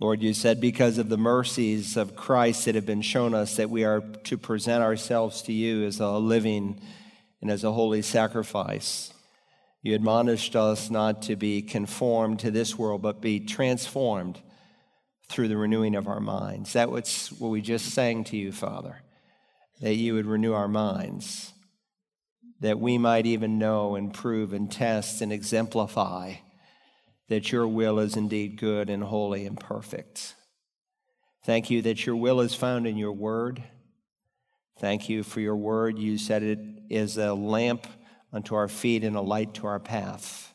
Lord, you said because of the mercies of Christ that have been shown us that we are to present ourselves to you as a living and as a holy sacrifice. You admonished us not to be conformed to this world, but be transformed through the renewing of our minds. That was what we just sang to you, Father, that you would renew our minds, that we might even know and prove and test and exemplify that your will is indeed good and holy and perfect. Thank you that your will is found in your word. Thank you for your word. You said it is a lamp unto our feet and a light to our path.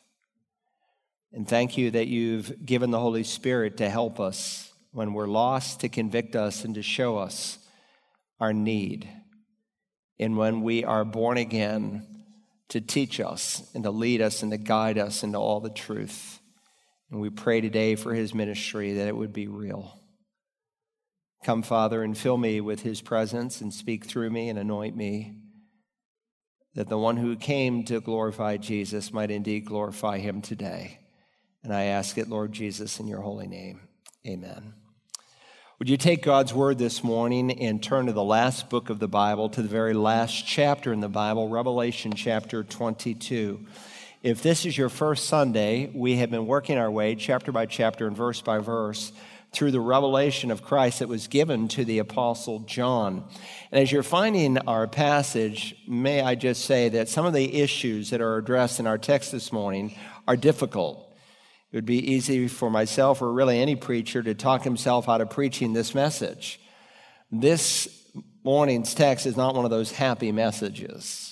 And thank you that you've given the Holy Spirit to help us when we're lost, to convict us and to show us our need. And when we are born again, to teach us and to lead us and to guide us into all the truth. And we pray today for his ministry that it would be real. Come, Father, and fill me with his presence and speak through me and anoint me, that the one who came to glorify Jesus might indeed glorify him today. And I ask it, Lord Jesus, in your holy name. Amen. Would you take God's word this morning and turn to the last book of the Bible, to the very last chapter in the Bible, Revelation chapter 22. If this is your first Sunday, we have been working our way chapter by chapter and verse by verse through the revelation of Christ that was given to the Apostle John. And as you're finding our passage, may I just say that some of the issues that are addressed in our text this morning are difficult. It would be easy for myself or really any preacher to talk himself out of preaching this message. This morning's text is not one of those happy messages.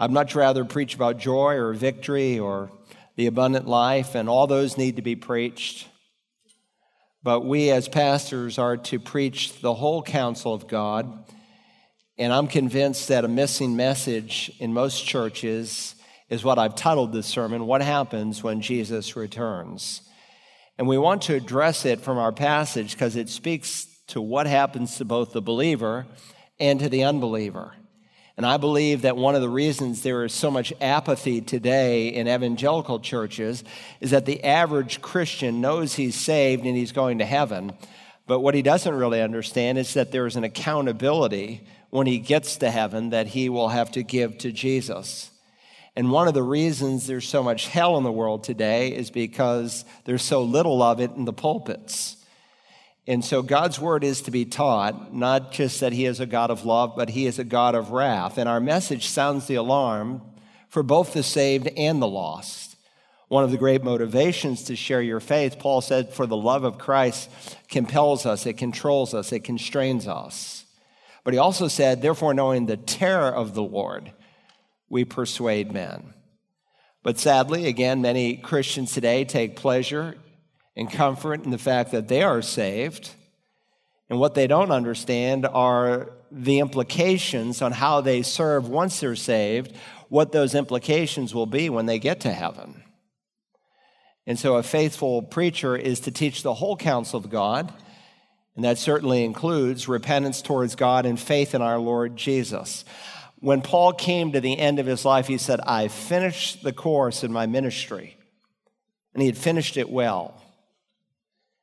I'd much rather preach about joy or victory or the abundant life, and all those need to be preached. But we as pastors are to preach the whole counsel of God. And I'm convinced that a missing message in most churches is what I've titled this sermon What Happens When Jesus Returns? And we want to address it from our passage because it speaks to what happens to both the believer and to the unbeliever. And I believe that one of the reasons there is so much apathy today in evangelical churches is that the average Christian knows he's saved and he's going to heaven. But what he doesn't really understand is that there is an accountability when he gets to heaven that he will have to give to Jesus. And one of the reasons there's so much hell in the world today is because there's so little of it in the pulpits. And so God's word is to be taught, not just that He is a God of love, but He is a God of wrath. And our message sounds the alarm for both the saved and the lost. One of the great motivations to share your faith, Paul said, for the love of Christ compels us, it controls us, it constrains us. But he also said, therefore, knowing the terror of the Lord, we persuade men. But sadly, again, many Christians today take pleasure and comfort in the fact that they are saved. And what they don't understand are the implications on how they serve once they're saved, what those implications will be when they get to heaven. And so, a faithful preacher is to teach the whole counsel of God, and that certainly includes repentance towards God and faith in our Lord Jesus. When Paul came to the end of his life, he said, I finished the course in my ministry, and he had finished it well.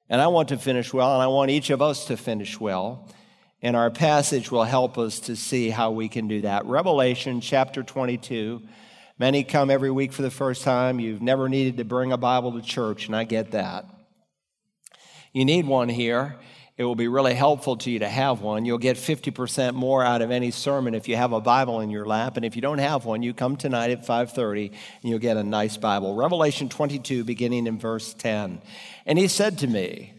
And I want to finish well, and I want each of us to finish well. And our passage will help us to see how we can do that. Revelation chapter 22. Many come every week for the first time. You've never needed to bring a Bible to church, and I get that. You need one here. It will be really helpful to you to have one. You'll get 50% more out of any sermon if you have a Bible in your lap. And if you don't have one, you come tonight at 5:30 and you'll get a nice Bible. Revelation 22 beginning in verse 10. And he said to me,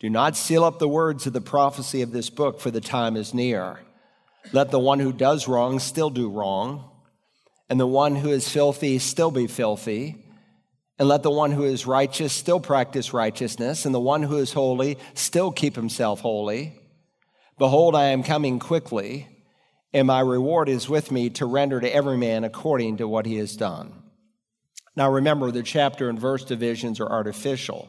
"Do not seal up the words of the prophecy of this book, for the time is near. Let the one who does wrong still do wrong, and the one who is filthy still be filthy." And let the one who is righteous still practice righteousness, and the one who is holy still keep himself holy. Behold, I am coming quickly, and my reward is with me to render to every man according to what he has done. Now remember, the chapter and verse divisions are artificial,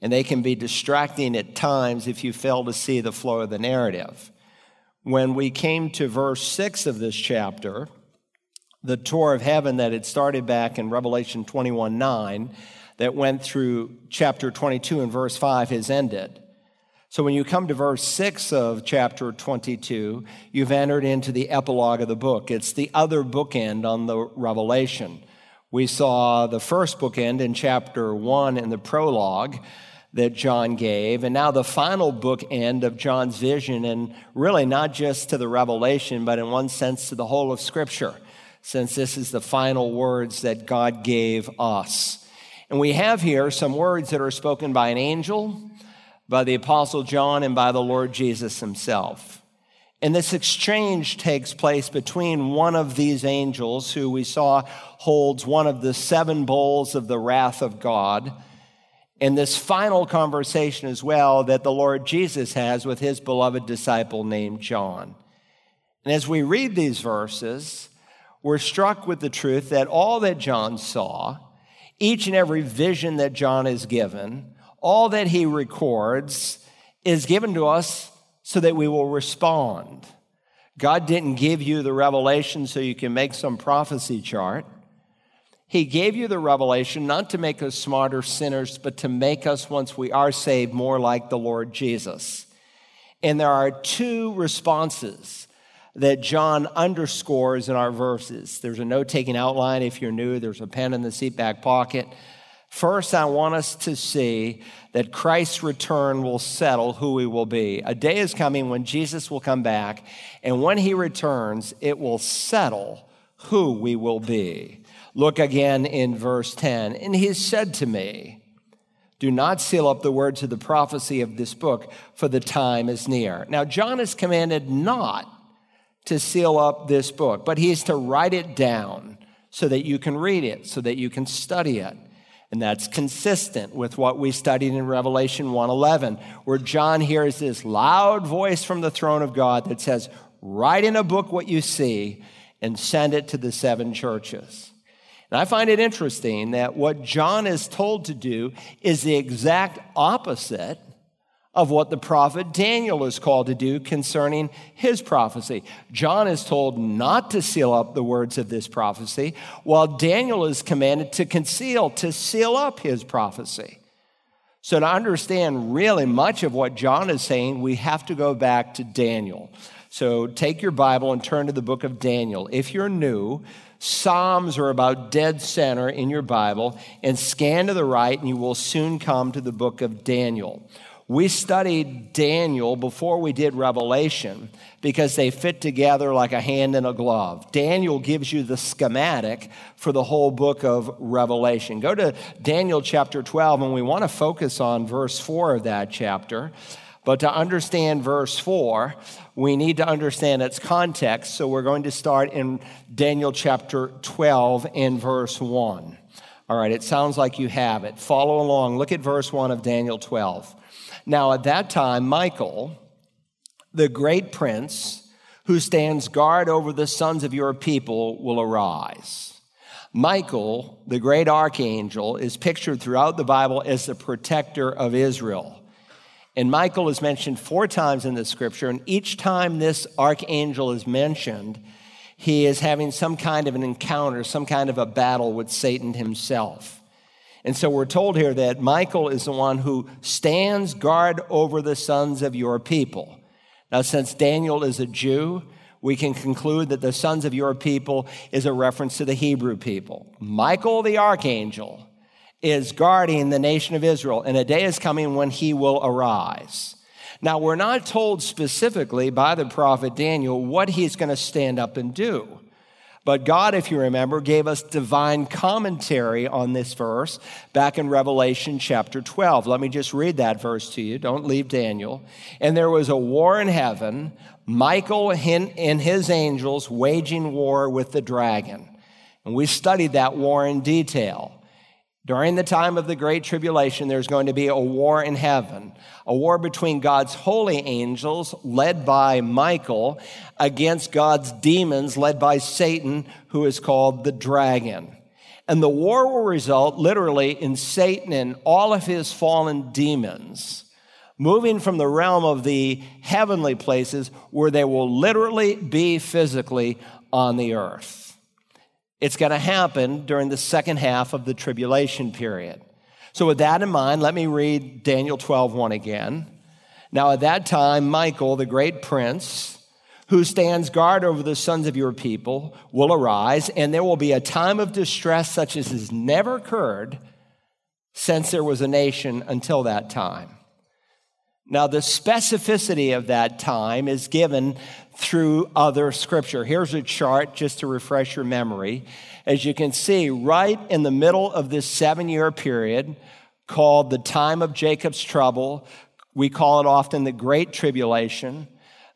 and they can be distracting at times if you fail to see the flow of the narrative. When we came to verse 6 of this chapter, the tour of heaven that had started back in Revelation 21 9, that went through chapter 22 and verse 5 has ended. So when you come to verse 6 of chapter 22, you've entered into the epilogue of the book. It's the other bookend on the Revelation. We saw the first bookend in chapter 1 in the prologue that John gave, and now the final bookend of John's vision, and really not just to the Revelation, but in one sense to the whole of Scripture, since this is the final words that God gave us. And we have here some words that are spoken by an angel by the Apostle John and by the Lord Jesus himself. And this exchange takes place between one of these angels, who we saw holds one of the seven bowls of the wrath of God, and this final conversation as well that the Lord Jesus has with his beloved disciple named John. And as we read these verses, we're struck with the truth that all that John saw, each and every vision that John is given, all that he records is given to us so that we will respond. God didn't give you the revelation so you can make some prophecy chart. He gave you the revelation not to make us smarter sinners, but to make us, once we are saved, more like the Lord Jesus. And there are two responses that John underscores in our verses. There's a note taking outline if you're new, there's a pen in the seat back pocket. First, I want us to see that Christ's return will settle who we will be. A day is coming when Jesus will come back, and when he returns, it will settle who we will be. Look again in verse 10. And he said to me, Do not seal up the words of the prophecy of this book, for the time is near. Now, John is commanded not to seal up this book, but he is to write it down so that you can read it, so that you can study it. And that's consistent with what we studied in Revelation 1:11, where John hears this loud voice from the throne of God that says, "Write in a book what you see and send it to the seven churches." And I find it interesting that what John is told to do is the exact opposite of what the prophet Daniel is called to do concerning his prophecy. John is told not to seal up the words of this prophecy, while Daniel is commanded to conceal, to seal up his prophecy. So, to understand really much of what John is saying, we have to go back to Daniel. So, take your Bible and turn to the book of Daniel. If you're new, Psalms are about dead center in your Bible, and scan to the right, and you will soon come to the book of Daniel. We studied Daniel before we did Revelation because they fit together like a hand in a glove. Daniel gives you the schematic for the whole book of Revelation. Go to Daniel chapter 12, and we want to focus on verse 4 of that chapter. But to understand verse 4, we need to understand its context. So we're going to start in Daniel chapter 12 in verse 1. All right, it sounds like you have it. Follow along. Look at verse 1 of Daniel 12. Now, at that time, Michael, the great prince who stands guard over the sons of your people, will arise. Michael, the great archangel, is pictured throughout the Bible as the protector of Israel. And Michael is mentioned four times in the scripture, and each time this archangel is mentioned, he is having some kind of an encounter, some kind of a battle with Satan himself. And so we're told here that Michael is the one who stands guard over the sons of your people. Now, since Daniel is a Jew, we can conclude that the sons of your people is a reference to the Hebrew people. Michael the archangel is guarding the nation of Israel, and a day is coming when he will arise. Now, we're not told specifically by the prophet Daniel what he's going to stand up and do. But God, if you remember, gave us divine commentary on this verse back in Revelation chapter 12. Let me just read that verse to you. Don't leave Daniel. And there was a war in heaven, Michael and his angels waging war with the dragon. And we studied that war in detail. During the time of the Great Tribulation, there's going to be a war in heaven, a war between God's holy angels, led by Michael, against God's demons, led by Satan, who is called the dragon. And the war will result literally in Satan and all of his fallen demons moving from the realm of the heavenly places where they will literally be physically on the earth. It's going to happen during the second half of the tribulation period. So, with that in mind, let me read Daniel 12 1 again. Now, at that time, Michael, the great prince, who stands guard over the sons of your people, will arise, and there will be a time of distress such as has never occurred since there was a nation until that time. Now, the specificity of that time is given through other scripture. Here's a chart just to refresh your memory. As you can see, right in the middle of this seven year period called the time of Jacob's trouble, we call it often the Great Tribulation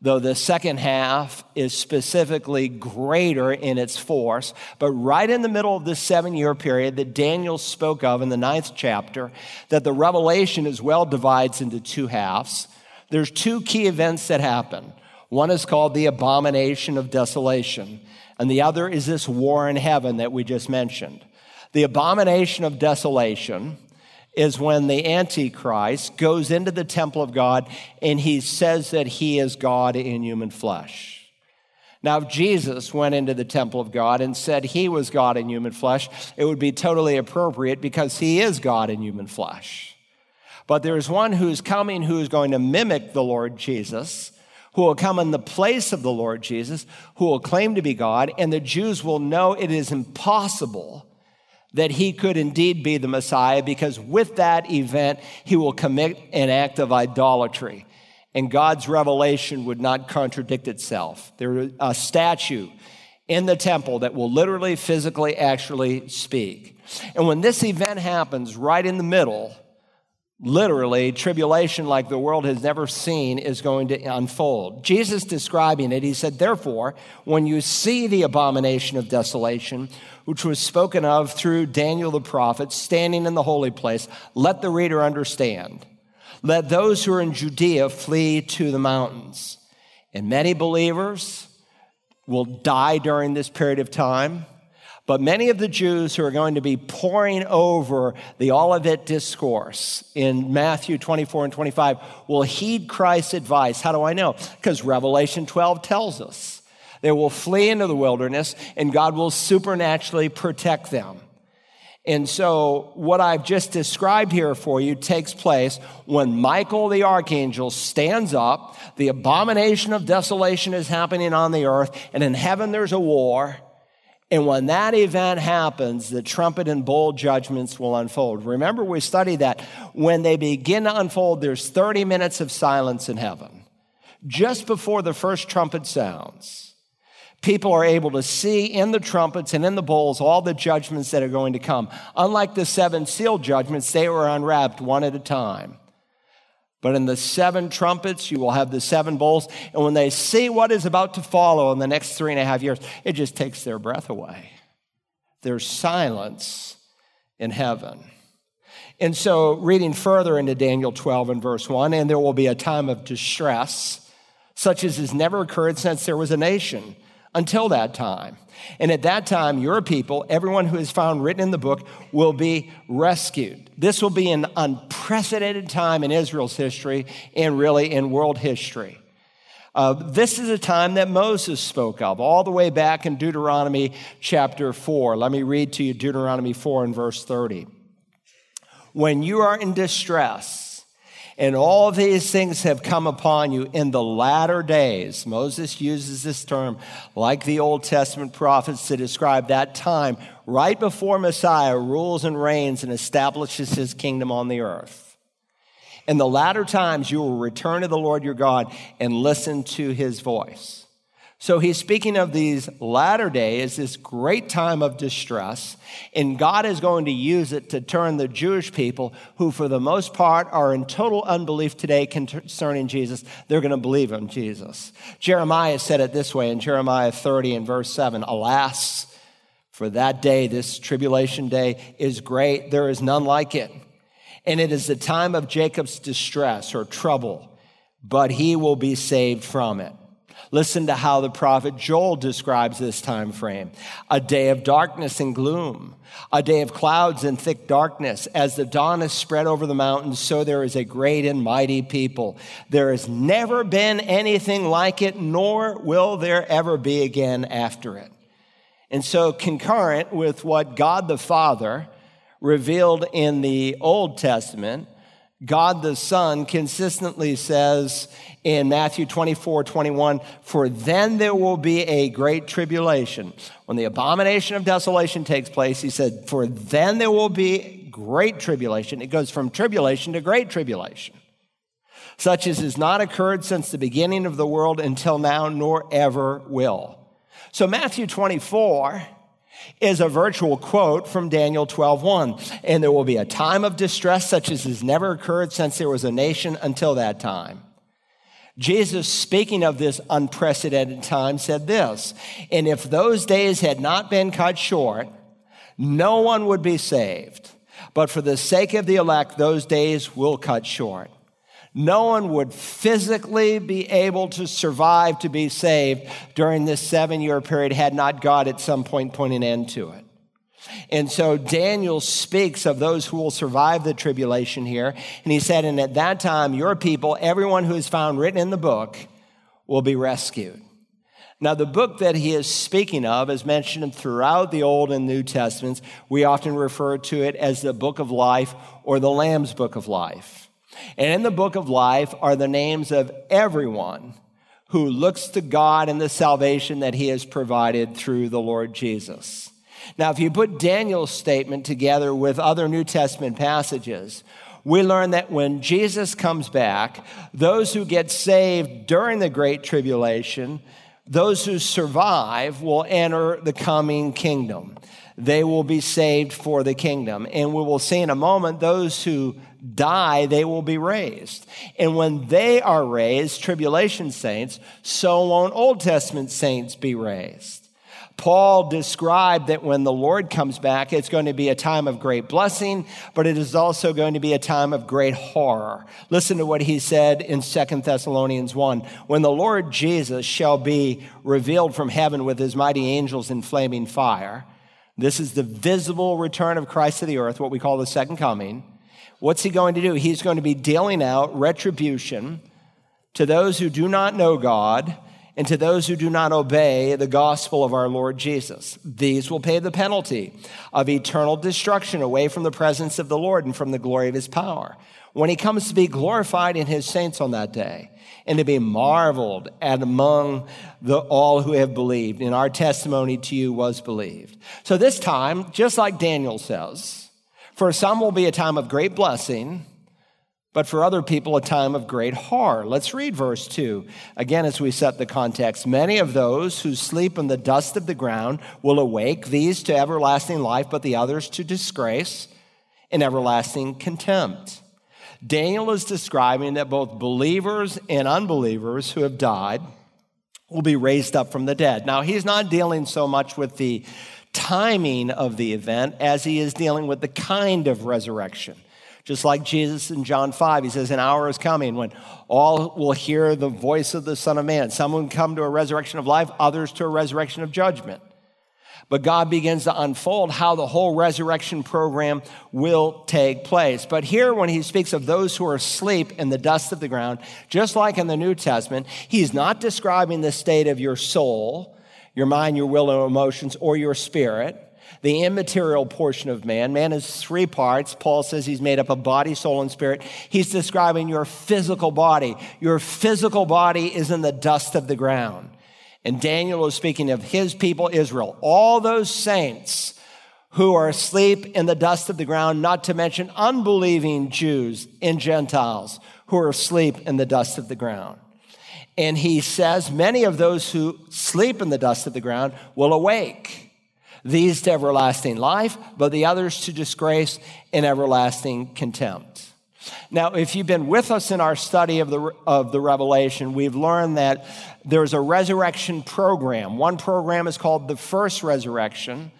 though the second half is specifically greater in its force. But right in the middle of this seven year period that Daniel spoke of in the ninth chapter, that the revelation as well divides into two halves, there's two key events that happen. One is called the abomination of desolation, and the other is this war in heaven that we just mentioned. The abomination of desolation is when the Antichrist goes into the temple of God and he says that he is God in human flesh. Now, if Jesus went into the temple of God and said he was God in human flesh, it would be totally appropriate because he is God in human flesh. But there is one who is coming who is going to mimic the Lord Jesus, who will come in the place of the Lord Jesus, who will claim to be God, and the Jews will know it is impossible that he could indeed be the Messiah because with that event, he will commit an act of idolatry. And God's revelation would not contradict itself. There's a statue in the temple that will literally, physically, actually speak. And when this event happens right in the middle, literally, tribulation like the world has never seen is going to unfold. Jesus describing it, he said, Therefore, when you see the abomination of desolation, which was spoken of through Daniel the prophet, standing in the holy place, let the reader understand. Let those who are in Judea flee to the mountains. And many believers will die during this period of time. But many of the Jews who are going to be poring over the Olivet Discourse in Matthew 24 and 25 will heed Christ's advice. How do I know? Because Revelation 12 tells us. They will flee into the wilderness and God will supernaturally protect them. And so, what I've just described here for you takes place when Michael the archangel stands up, the abomination of desolation is happening on the earth, and in heaven there's a war. And when that event happens, the trumpet and bowl judgments will unfold. Remember, we studied that. When they begin to unfold, there's 30 minutes of silence in heaven. Just before the first trumpet sounds, people are able to see in the trumpets and in the bowls all the judgments that are going to come. Unlike the seven seal judgments, they were unwrapped one at a time. But in the seven trumpets, you will have the seven bowls. And when they see what is about to follow in the next three and a half years, it just takes their breath away. There's silence in heaven. And so, reading further into Daniel 12 and verse 1, and there will be a time of distress, such as has never occurred since there was a nation until that time. And at that time, your people, everyone who is found written in the book, will be rescued. This will be an unprecedented time in Israel's history and really in world history. Uh, this is a time that Moses spoke of all the way back in Deuteronomy chapter 4. Let me read to you Deuteronomy 4 and verse 30. When you are in distress, and all these things have come upon you in the latter days. Moses uses this term like the Old Testament prophets to describe that time right before Messiah rules and reigns and establishes his kingdom on the earth. In the latter times, you will return to the Lord your God and listen to his voice. So he's speaking of these latter days, this great time of distress, and God is going to use it to turn the Jewish people, who for the most part are in total unbelief today concerning Jesus, they're going to believe in Jesus. Jeremiah said it this way in Jeremiah 30 and verse 7 Alas, for that day, this tribulation day, is great. There is none like it. And it is the time of Jacob's distress or trouble, but he will be saved from it. Listen to how the prophet Joel describes this time frame. A day of darkness and gloom, a day of clouds and thick darkness. As the dawn is spread over the mountains, so there is a great and mighty people. There has never been anything like it, nor will there ever be again after it. And so, concurrent with what God the Father revealed in the Old Testament, God the Son consistently says in Matthew 24, 21, For then there will be a great tribulation. When the abomination of desolation takes place, he said, For then there will be great tribulation. It goes from tribulation to great tribulation, such as has not occurred since the beginning of the world until now, nor ever will. So Matthew 24 is a virtual quote from Daniel 12:1. And there will be a time of distress such as has never occurred since there was a nation until that time. Jesus, speaking of this unprecedented time, said this And if those days had not been cut short, no one would be saved. But for the sake of the elect, those days will cut short no one would physically be able to survive to be saved during this seven year period had not God at some point put an end to it. And so Daniel speaks of those who will survive the tribulation here. And he said, And at that time, your people, everyone who is found written in the book, will be rescued. Now, the book that he is speaking of is mentioned throughout the Old and New Testaments. We often refer to it as the book of life or the Lamb's book of life. And in the book of life are the names of everyone who looks to God and the salvation that he has provided through the Lord Jesus. Now, if you put Daniel's statement together with other New Testament passages, we learn that when Jesus comes back, those who get saved during the Great Tribulation, those who survive will enter the coming kingdom. They will be saved for the kingdom. And we will see in a moment those who die, they will be raised. And when they are raised, tribulation saints, so won't Old Testament saints be raised. Paul described that when the Lord comes back, it's going to be a time of great blessing, but it is also going to be a time of great horror. Listen to what he said in 2 Thessalonians 1. When the Lord Jesus shall be revealed from heaven with his mighty angels in flaming fire, this is the visible return of Christ to the earth, what we call the second coming. What's he going to do? He's going to be dealing out retribution to those who do not know God and to those who do not obey the gospel of our Lord Jesus. These will pay the penalty of eternal destruction away from the presence of the Lord and from the glory of his power. When he comes to be glorified in his saints on that day and to be marveled at among the, all who have believed. And our testimony to you was believed. So this time, just like Daniel says, for some will be a time of great blessing, but for other people, a time of great horror. Let's read verse 2 again as we set the context. Many of those who sleep in the dust of the ground will awake, these to everlasting life, but the others to disgrace and everlasting contempt. Daniel is describing that both believers and unbelievers who have died will be raised up from the dead. Now, he's not dealing so much with the timing of the event as he is dealing with the kind of resurrection. Just like Jesus in John 5, he says, An hour is coming when all will hear the voice of the Son of Man. Some will come to a resurrection of life, others to a resurrection of judgment. But God begins to unfold how the whole resurrection program will take place. But here, when he speaks of those who are asleep in the dust of the ground, just like in the New Testament, he's not describing the state of your soul your mind, your will, and emotions, or your spirit, the immaterial portion of man. Man is three parts. Paul says he's made up of body, soul, and spirit. He's describing your physical body. Your physical body is in the dust of the ground. And Daniel is speaking of his people, Israel. All those saints who are asleep in the dust of the ground, not to mention unbelieving Jews and Gentiles who are asleep in the dust of the ground. And he says, Many of those who sleep in the dust of the ground will awake, these to everlasting life, but the others to disgrace and everlasting contempt. Now, if you've been with us in our study of the, of the Revelation, we've learned that there's a resurrection program. One program is called the first resurrection.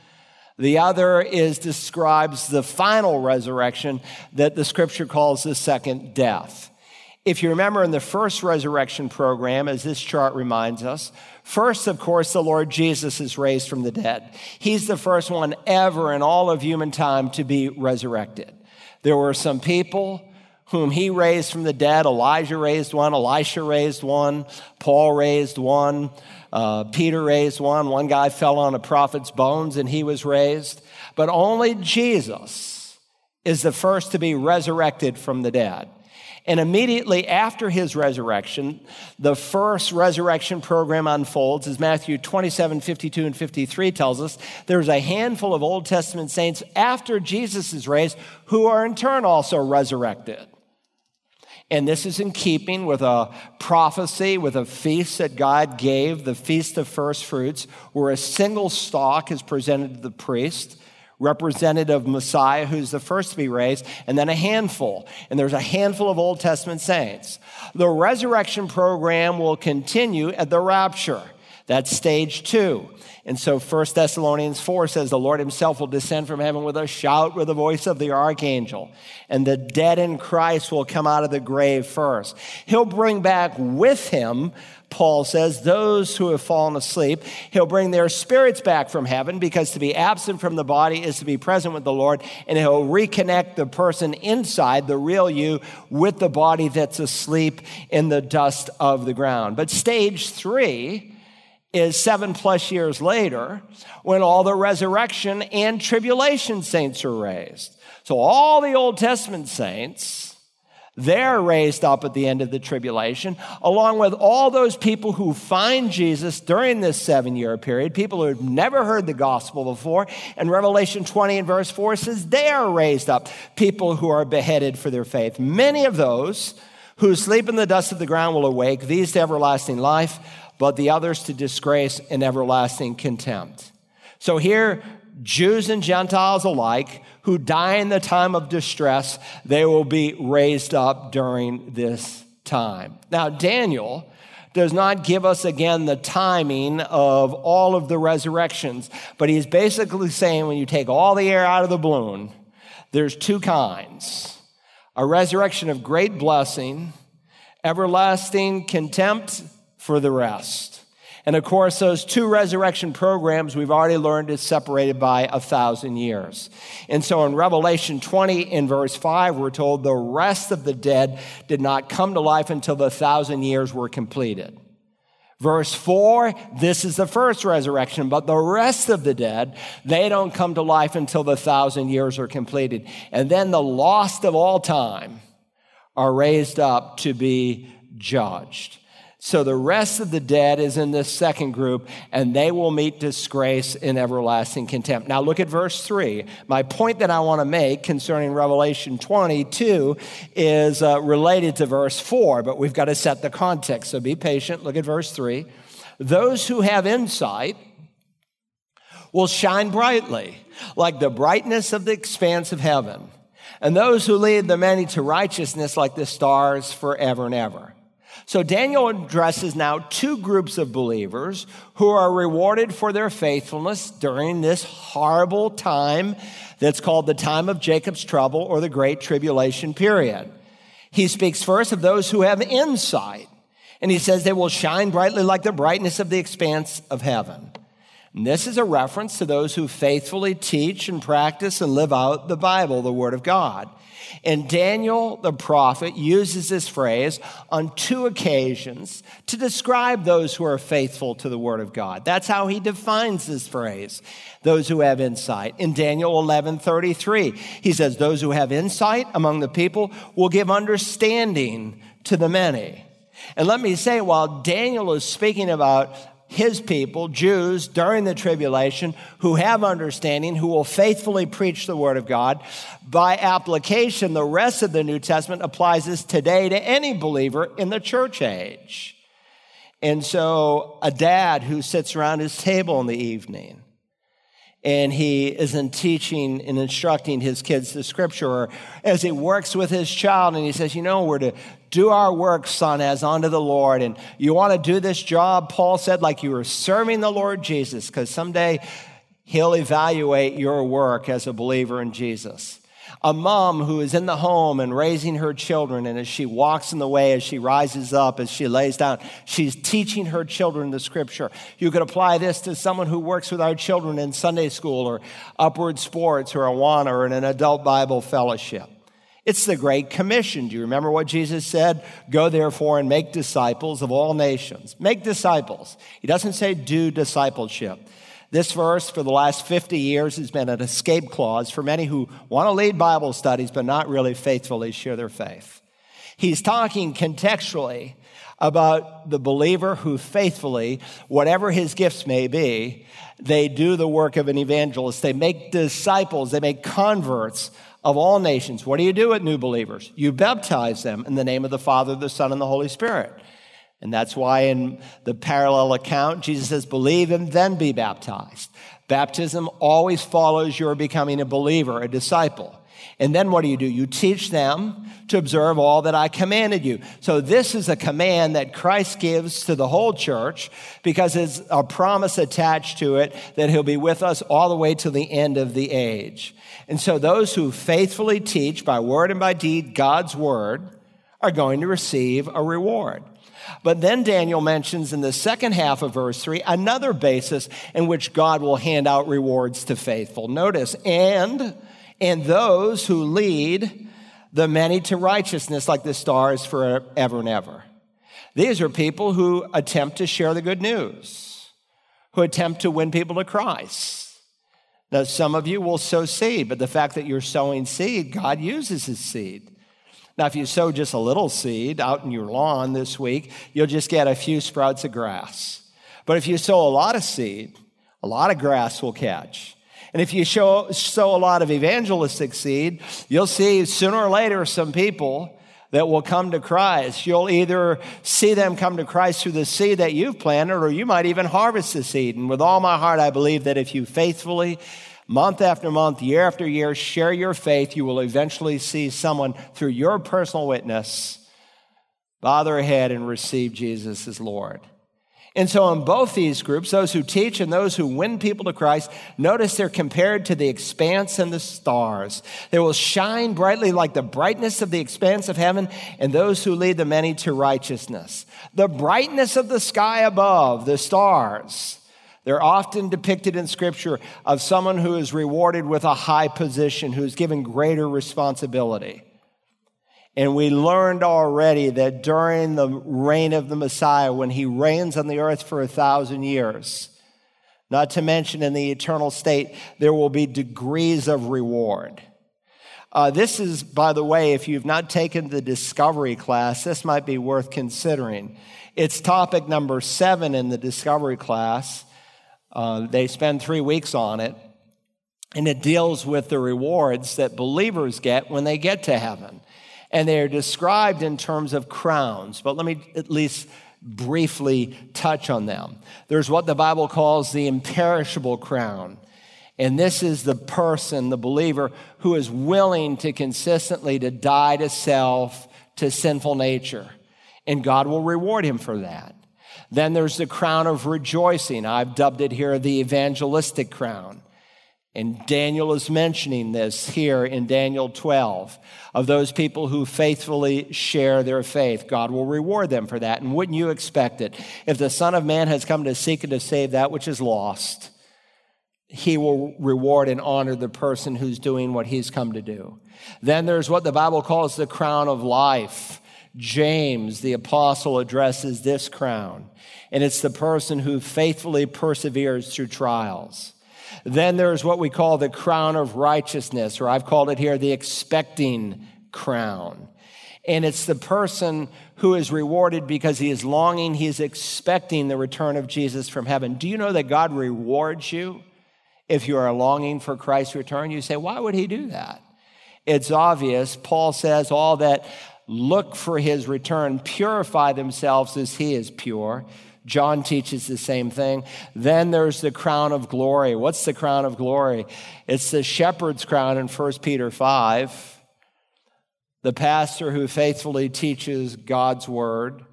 The other is describes the final resurrection that the scripture calls the second death. If you remember in the first resurrection program, as this chart reminds us, first, of course, the Lord Jesus is raised from the dead. He's the first one ever in all of human time to be resurrected. There were some people whom he raised from the dead. Elijah raised one, Elisha raised one, Paul raised one, uh, Peter raised one. One guy fell on a prophet's bones and he was raised. But only Jesus is the first to be resurrected from the dead. And immediately after his resurrection, the first resurrection program unfolds, as Matthew 27, 52, and 53 tells us. There's a handful of Old Testament saints after Jesus is raised who are in turn also resurrected. And this is in keeping with a prophecy, with a feast that God gave, the Feast of First Fruits, where a single stalk is presented to the priest representative Messiah, who's the first to be raised, and then a handful. And there's a handful of Old Testament saints. The resurrection program will continue at the rapture. That's stage two. And so 1 Thessalonians 4 says the Lord himself will descend from heaven with a shout, with the voice of the archangel. And the dead in Christ will come out of the grave first. He'll bring back with him Paul says, those who have fallen asleep, he'll bring their spirits back from heaven because to be absent from the body is to be present with the Lord, and he'll reconnect the person inside, the real you, with the body that's asleep in the dust of the ground. But stage three is seven plus years later when all the resurrection and tribulation saints are raised. So all the Old Testament saints they're raised up at the end of the tribulation, along with all those people who find Jesus during this seven year period, people who have never heard the gospel before. And Revelation 20 and verse 4 says they are raised up, people who are beheaded for their faith. Many of those who sleep in the dust of the ground will awake, these to everlasting life, but the others to disgrace and everlasting contempt. So here, Jews and Gentiles alike, who die in the time of distress, they will be raised up during this time. Now, Daniel does not give us again the timing of all of the resurrections, but he's basically saying when you take all the air out of the balloon, there's two kinds a resurrection of great blessing, everlasting contempt for the rest. And of course, those two resurrection programs we've already learned is separated by a thousand years. And so in Revelation 20 in verse 5, we're told the rest of the dead did not come to life until the thousand years were completed. Verse 4, this is the first resurrection, but the rest of the dead, they don't come to life until the thousand years are completed. And then the lost of all time are raised up to be judged. So the rest of the dead is in this second group, and they will meet disgrace in everlasting contempt. Now look at verse 3. My point that I want to make concerning Revelation 22 is uh, related to verse 4, but we've got to set the context. So be patient. Look at verse 3. Those who have insight will shine brightly, like the brightness of the expanse of heaven. And those who lead the many to righteousness, like the stars forever and ever. So Daniel addresses now two groups of believers who are rewarded for their faithfulness during this horrible time that's called the time of Jacob's trouble or the great tribulation period. He speaks first of those who have insight, and he says they will shine brightly like the brightness of the expanse of heaven. And this is a reference to those who faithfully teach and practice and live out the Bible, the Word of God. And Daniel the prophet uses this phrase on two occasions to describe those who are faithful to the word of God. That's how he defines this phrase, those who have insight. In Daniel 11 33, he says, Those who have insight among the people will give understanding to the many. And let me say, while Daniel is speaking about his people, Jews, during the tribulation who have understanding, who will faithfully preach the word of God. By application, the rest of the New Testament applies this today to any believer in the church age. And so, a dad who sits around his table in the evening and he isn't teaching and instructing his kids the scripture, or as he works with his child and he says, You know, we're to do our work, son, as unto the Lord. And you want to do this job, Paul said, like you were serving the Lord Jesus, because someday he'll evaluate your work as a believer in Jesus a mom who is in the home and raising her children, and as she walks in the way, as she rises up, as she lays down, she's teaching her children the scripture. You could apply this to someone who works with our children in Sunday school or upward sports or Awana or in an adult Bible fellowship. It's the Great Commission. Do you remember what Jesus said? Go therefore and make disciples of all nations. Make disciples. He doesn't say do discipleship. This verse for the last 50 years has been an escape clause for many who want to lead Bible studies but not really faithfully share their faith. He's talking contextually about the believer who faithfully, whatever his gifts may be, they do the work of an evangelist. They make disciples, they make converts of all nations. What do you do with new believers? You baptize them in the name of the Father, the Son, and the Holy Spirit. And that's why in the parallel account, Jesus says, believe and then be baptized. Baptism always follows your becoming a believer, a disciple. And then what do you do? You teach them to observe all that I commanded you. So this is a command that Christ gives to the whole church because it's a promise attached to it that he'll be with us all the way to the end of the age. And so those who faithfully teach by word and by deed God's word are going to receive a reward. But then Daniel mentions in the second half of verse 3 another basis in which God will hand out rewards to faithful. Notice, and and those who lead the many to righteousness like the stars forever and ever. These are people who attempt to share the good news, who attempt to win people to Christ. Now, some of you will sow seed, but the fact that you're sowing seed, God uses his seed. Now, if you sow just a little seed out in your lawn this week, you'll just get a few sprouts of grass. But if you sow a lot of seed, a lot of grass will catch. And if you show, sow a lot of evangelistic seed, you'll see sooner or later some people that will come to Christ. You'll either see them come to Christ through the seed that you've planted, or you might even harvest the seed. And with all my heart, I believe that if you faithfully month after month, year after year, share your faith, you will eventually see someone through your personal witness bow their head and receive Jesus as Lord. And so, in both these groups, those who teach and those who win people to Christ, notice they're compared to the expanse and the stars. They will shine brightly like the brightness of the expanse of heaven, and those who lead the many to righteousness. The brightness of the sky above, the stars, they're often depicted in Scripture of someone who is rewarded with a high position, who's given greater responsibility. And we learned already that during the reign of the Messiah, when he reigns on the earth for a thousand years, not to mention in the eternal state, there will be degrees of reward. Uh, this is, by the way, if you've not taken the discovery class, this might be worth considering. It's topic number seven in the discovery class. Uh, they spend three weeks on it, and it deals with the rewards that believers get when they get to heaven. And they are described in terms of crowns, but let me at least briefly touch on them. There's what the Bible calls the imperishable crown. And this is the person, the believer, who is willing to consistently to die to self, to sinful nature. And God will reward him for that. Then there's the crown of rejoicing. I've dubbed it here the evangelistic crown. And Daniel is mentioning this here in Daniel 12 of those people who faithfully share their faith. God will reward them for that. And wouldn't you expect it? If the Son of Man has come to seek and to save that which is lost, he will reward and honor the person who's doing what he's come to do. Then there's what the Bible calls the crown of life. James, the apostle, addresses this crown, and it's the person who faithfully perseveres through trials. Then there's what we call the crown of righteousness, or I've called it here the expecting crown. And it's the person who is rewarded because he is longing, he is expecting the return of Jesus from heaven. Do you know that God rewards you if you are longing for Christ's return? You say, why would he do that? It's obvious. Paul says, all that look for his return, purify themselves as he is pure. John teaches the same thing. Then there's the crown of glory. What's the crown of glory? It's the shepherd's crown in 1 Peter 5. The pastor who faithfully teaches God's word.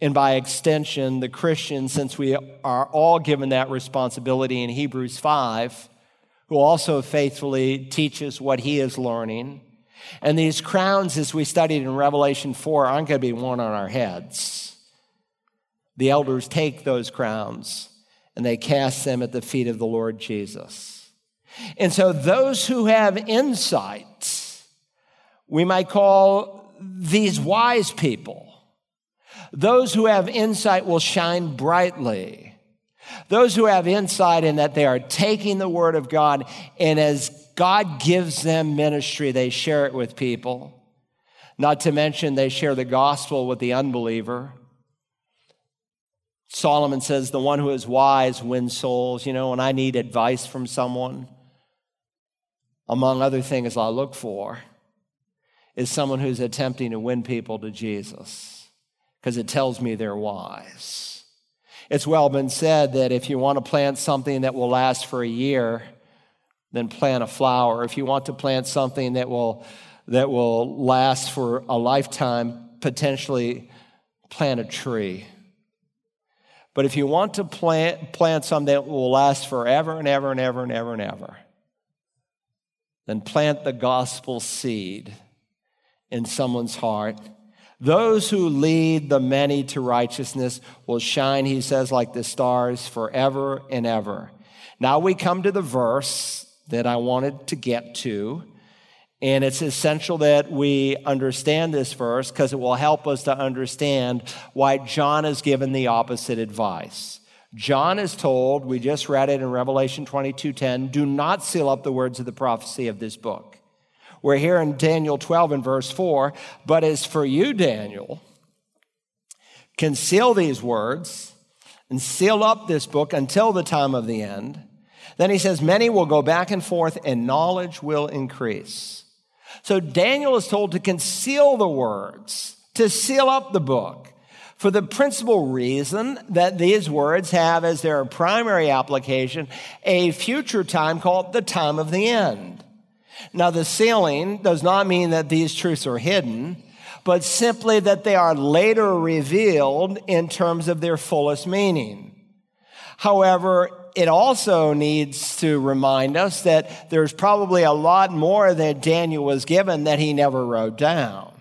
And by extension, the Christian, since we are all given that responsibility in Hebrews 5, who also faithfully teaches what he is learning. And these crowns, as we studied in Revelation 4, aren't going to be worn on our heads. The elders take those crowns and they cast them at the feet of the Lord Jesus. And so, those who have insight, we might call these wise people. Those who have insight will shine brightly. Those who have insight in that they are taking the word of God and as God gives them ministry, they share it with people. Not to mention, they share the gospel with the unbeliever. Solomon says, The one who is wise wins souls. You know, when I need advice from someone, among other things I look for is someone who's attempting to win people to Jesus because it tells me they're wise. It's well been said that if you want to plant something that will last for a year, then plant a flower. If you want to plant something that will, that will last for a lifetime, potentially plant a tree. But if you want to plant, plant something that will last forever and ever and ever and ever and ever, then plant the gospel seed in someone's heart. Those who lead the many to righteousness will shine, he says, like the stars forever and ever. Now we come to the verse that I wanted to get to. And it's essential that we understand this verse because it will help us to understand why John is given the opposite advice. John is told, we just read it in Revelation 22:10, do not seal up the words of the prophecy of this book. We're here in Daniel 12 and verse 4, but as for you, Daniel, conceal these words and seal up this book until the time of the end. Then he says, many will go back and forth and knowledge will increase. So Daniel is told to conceal the words, to seal up the book for the principal reason that these words have as their primary application a future time called the time of the end. Now, the sealing does not mean that these truths are hidden, but simply that they are later revealed in terms of their fullest meaning. However, it also needs to remind us that there's probably a lot more that Daniel was given that he never wrote down.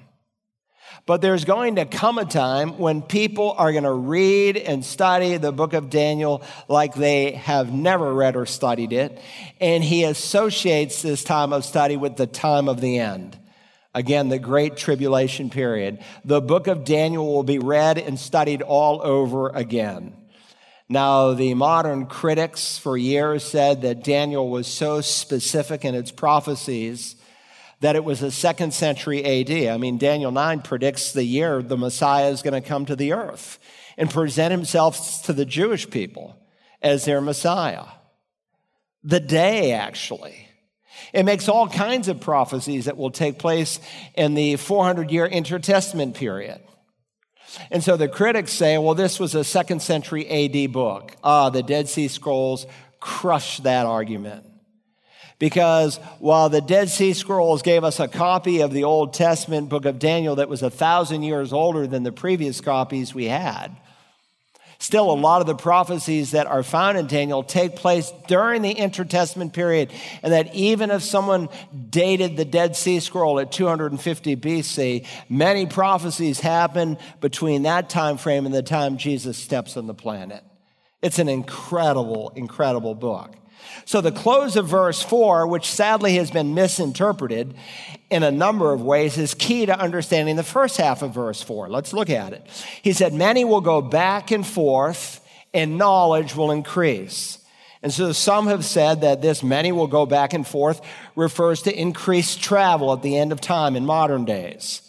But there's going to come a time when people are going to read and study the book of Daniel like they have never read or studied it. And he associates this time of study with the time of the end. Again, the great tribulation period. The book of Daniel will be read and studied all over again. Now, the modern critics for years said that Daniel was so specific in its prophecies that it was the second century AD. I mean, Daniel 9 predicts the year the Messiah is going to come to the earth and present himself to the Jewish people as their Messiah. The day, actually. It makes all kinds of prophecies that will take place in the 400 year intertestament period. And so the critics say, well, this was a second century AD book. Ah, the Dead Sea Scrolls crush that argument because while the Dead Sea Scrolls gave us a copy of the Old Testament book of Daniel that was a thousand years older than the previous copies we had, still a lot of the prophecies that are found in Daniel take place during the intertestament period. And that even if someone dated the Dead Sea Scroll at 250 BC, many prophecies happen between that time frame and the time Jesus steps on the planet. It's an incredible, incredible book. So, the close of verse 4, which sadly has been misinterpreted in a number of ways, is key to understanding the first half of verse 4. Let's look at it. He said, Many will go back and forth, and knowledge will increase. And so some have said that this many will go back and forth refers to increased travel at the end of time in modern days.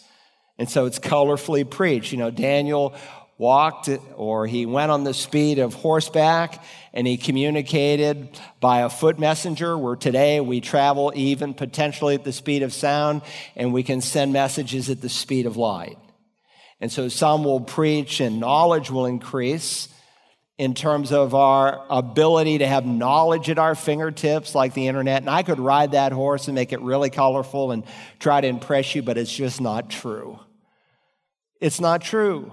And so it's colorfully preached. You know, Daniel walked or he went on the speed of horseback and he communicated by a foot messenger where today we travel even potentially at the speed of sound and we can send messages at the speed of light. And so some will preach and knowledge will increase in terms of our ability to have knowledge at our fingertips like the internet. And I could ride that horse and make it really colorful and try to impress you, but it's just not true. It's not true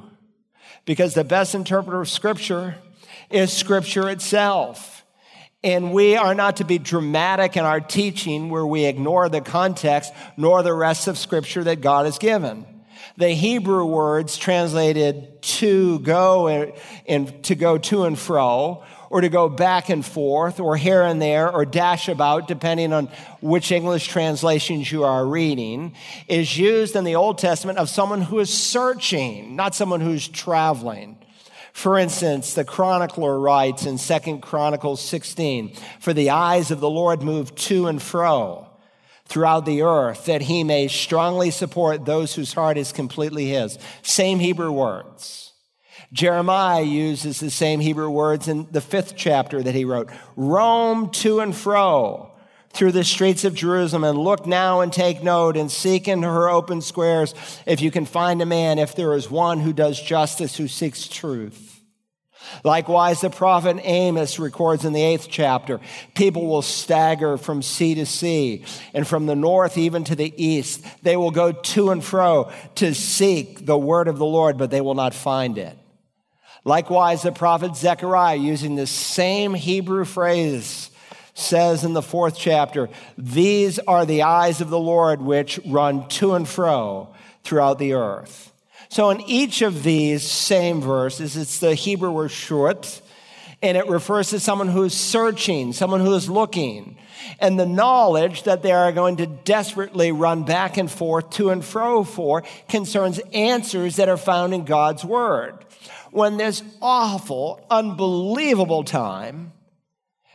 because the best interpreter of Scripture is Scripture itself. And we are not to be dramatic in our teaching where we ignore the context nor the rest of Scripture that God has given. The Hebrew words translated to go and, to go to and fro or to go back and forth or here and there or dash about, depending on which English translations you are reading, is used in the Old Testament of someone who is searching, not someone who's traveling. For instance, the chronicler writes in 2 Chronicles 16, For the eyes of the Lord move to and fro throughout the earth, that he may strongly support those whose heart is completely his. Same Hebrew words. Jeremiah uses the same Hebrew words in the fifth chapter that he wrote. Roam to and fro through the streets of Jerusalem and look now and take note and seek in her open squares if you can find a man, if there is one who does justice, who seeks truth. Likewise, the prophet Amos records in the eighth chapter people will stagger from sea to sea, and from the north even to the east. They will go to and fro to seek the word of the Lord, but they will not find it. Likewise, the prophet Zechariah, using the same Hebrew phrase, says in the fourth chapter, These are the eyes of the Lord which run to and fro throughout the earth. So in each of these same verses, it's the Hebrew word shut, and it refers to someone who is searching, someone who is looking, and the knowledge that they are going to desperately run back and forth to and fro for concerns answers that are found in God's word. When this awful, unbelievable time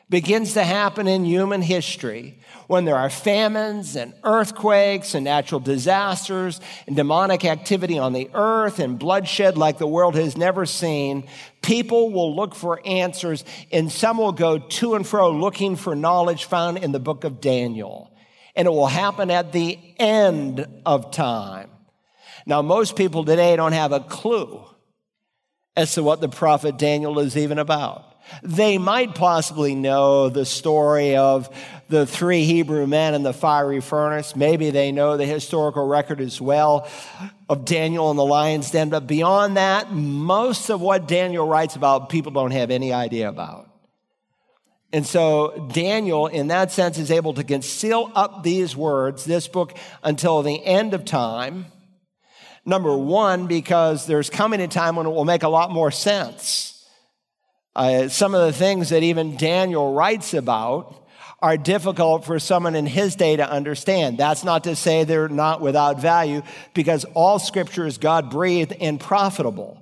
begins to happen in human history when there are famines and earthquakes and natural disasters and demonic activity on the earth and bloodshed like the world has never seen, people will look for answers and some will go to and fro looking for knowledge found in the book of Daniel. And it will happen at the end of time. Now, most people today don't have a clue as to what the prophet Daniel is even about. They might possibly know the story of the three Hebrew men in the fiery furnace. Maybe they know the historical record as well of Daniel and the lion's den. But beyond that, most of what Daniel writes about, people don't have any idea about. And so Daniel, in that sense, is able to conceal up these words, this book, until the end of time. Number one, because there's coming a time when it will make a lot more sense. Uh, some of the things that even Daniel writes about are difficult for someone in his day to understand. That's not to say they're not without value, because all scripture is God breathed and profitable.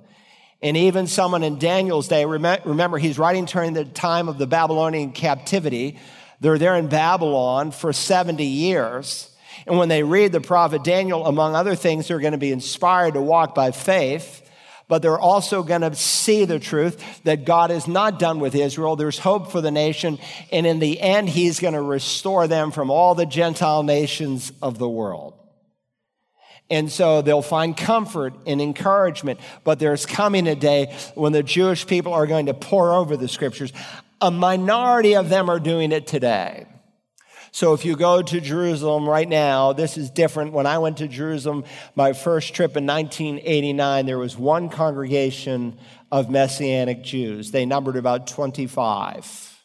And even someone in Daniel's day, remember, he's writing during the time of the Babylonian captivity. They're there in Babylon for 70 years. And when they read the prophet Daniel, among other things, they're going to be inspired to walk by faith but they're also going to see the truth that God is not done with Israel. There's hope for the nation. And in the end, he's going to restore them from all the Gentile nations of the world. And so they'll find comfort and encouragement. But there's coming a day when the Jewish people are going to pour over the scriptures. A minority of them are doing it today. So if you go to Jerusalem right now, this is different. When I went to Jerusalem, my first trip in 1989, there was one congregation of Messianic Jews. They numbered about 25.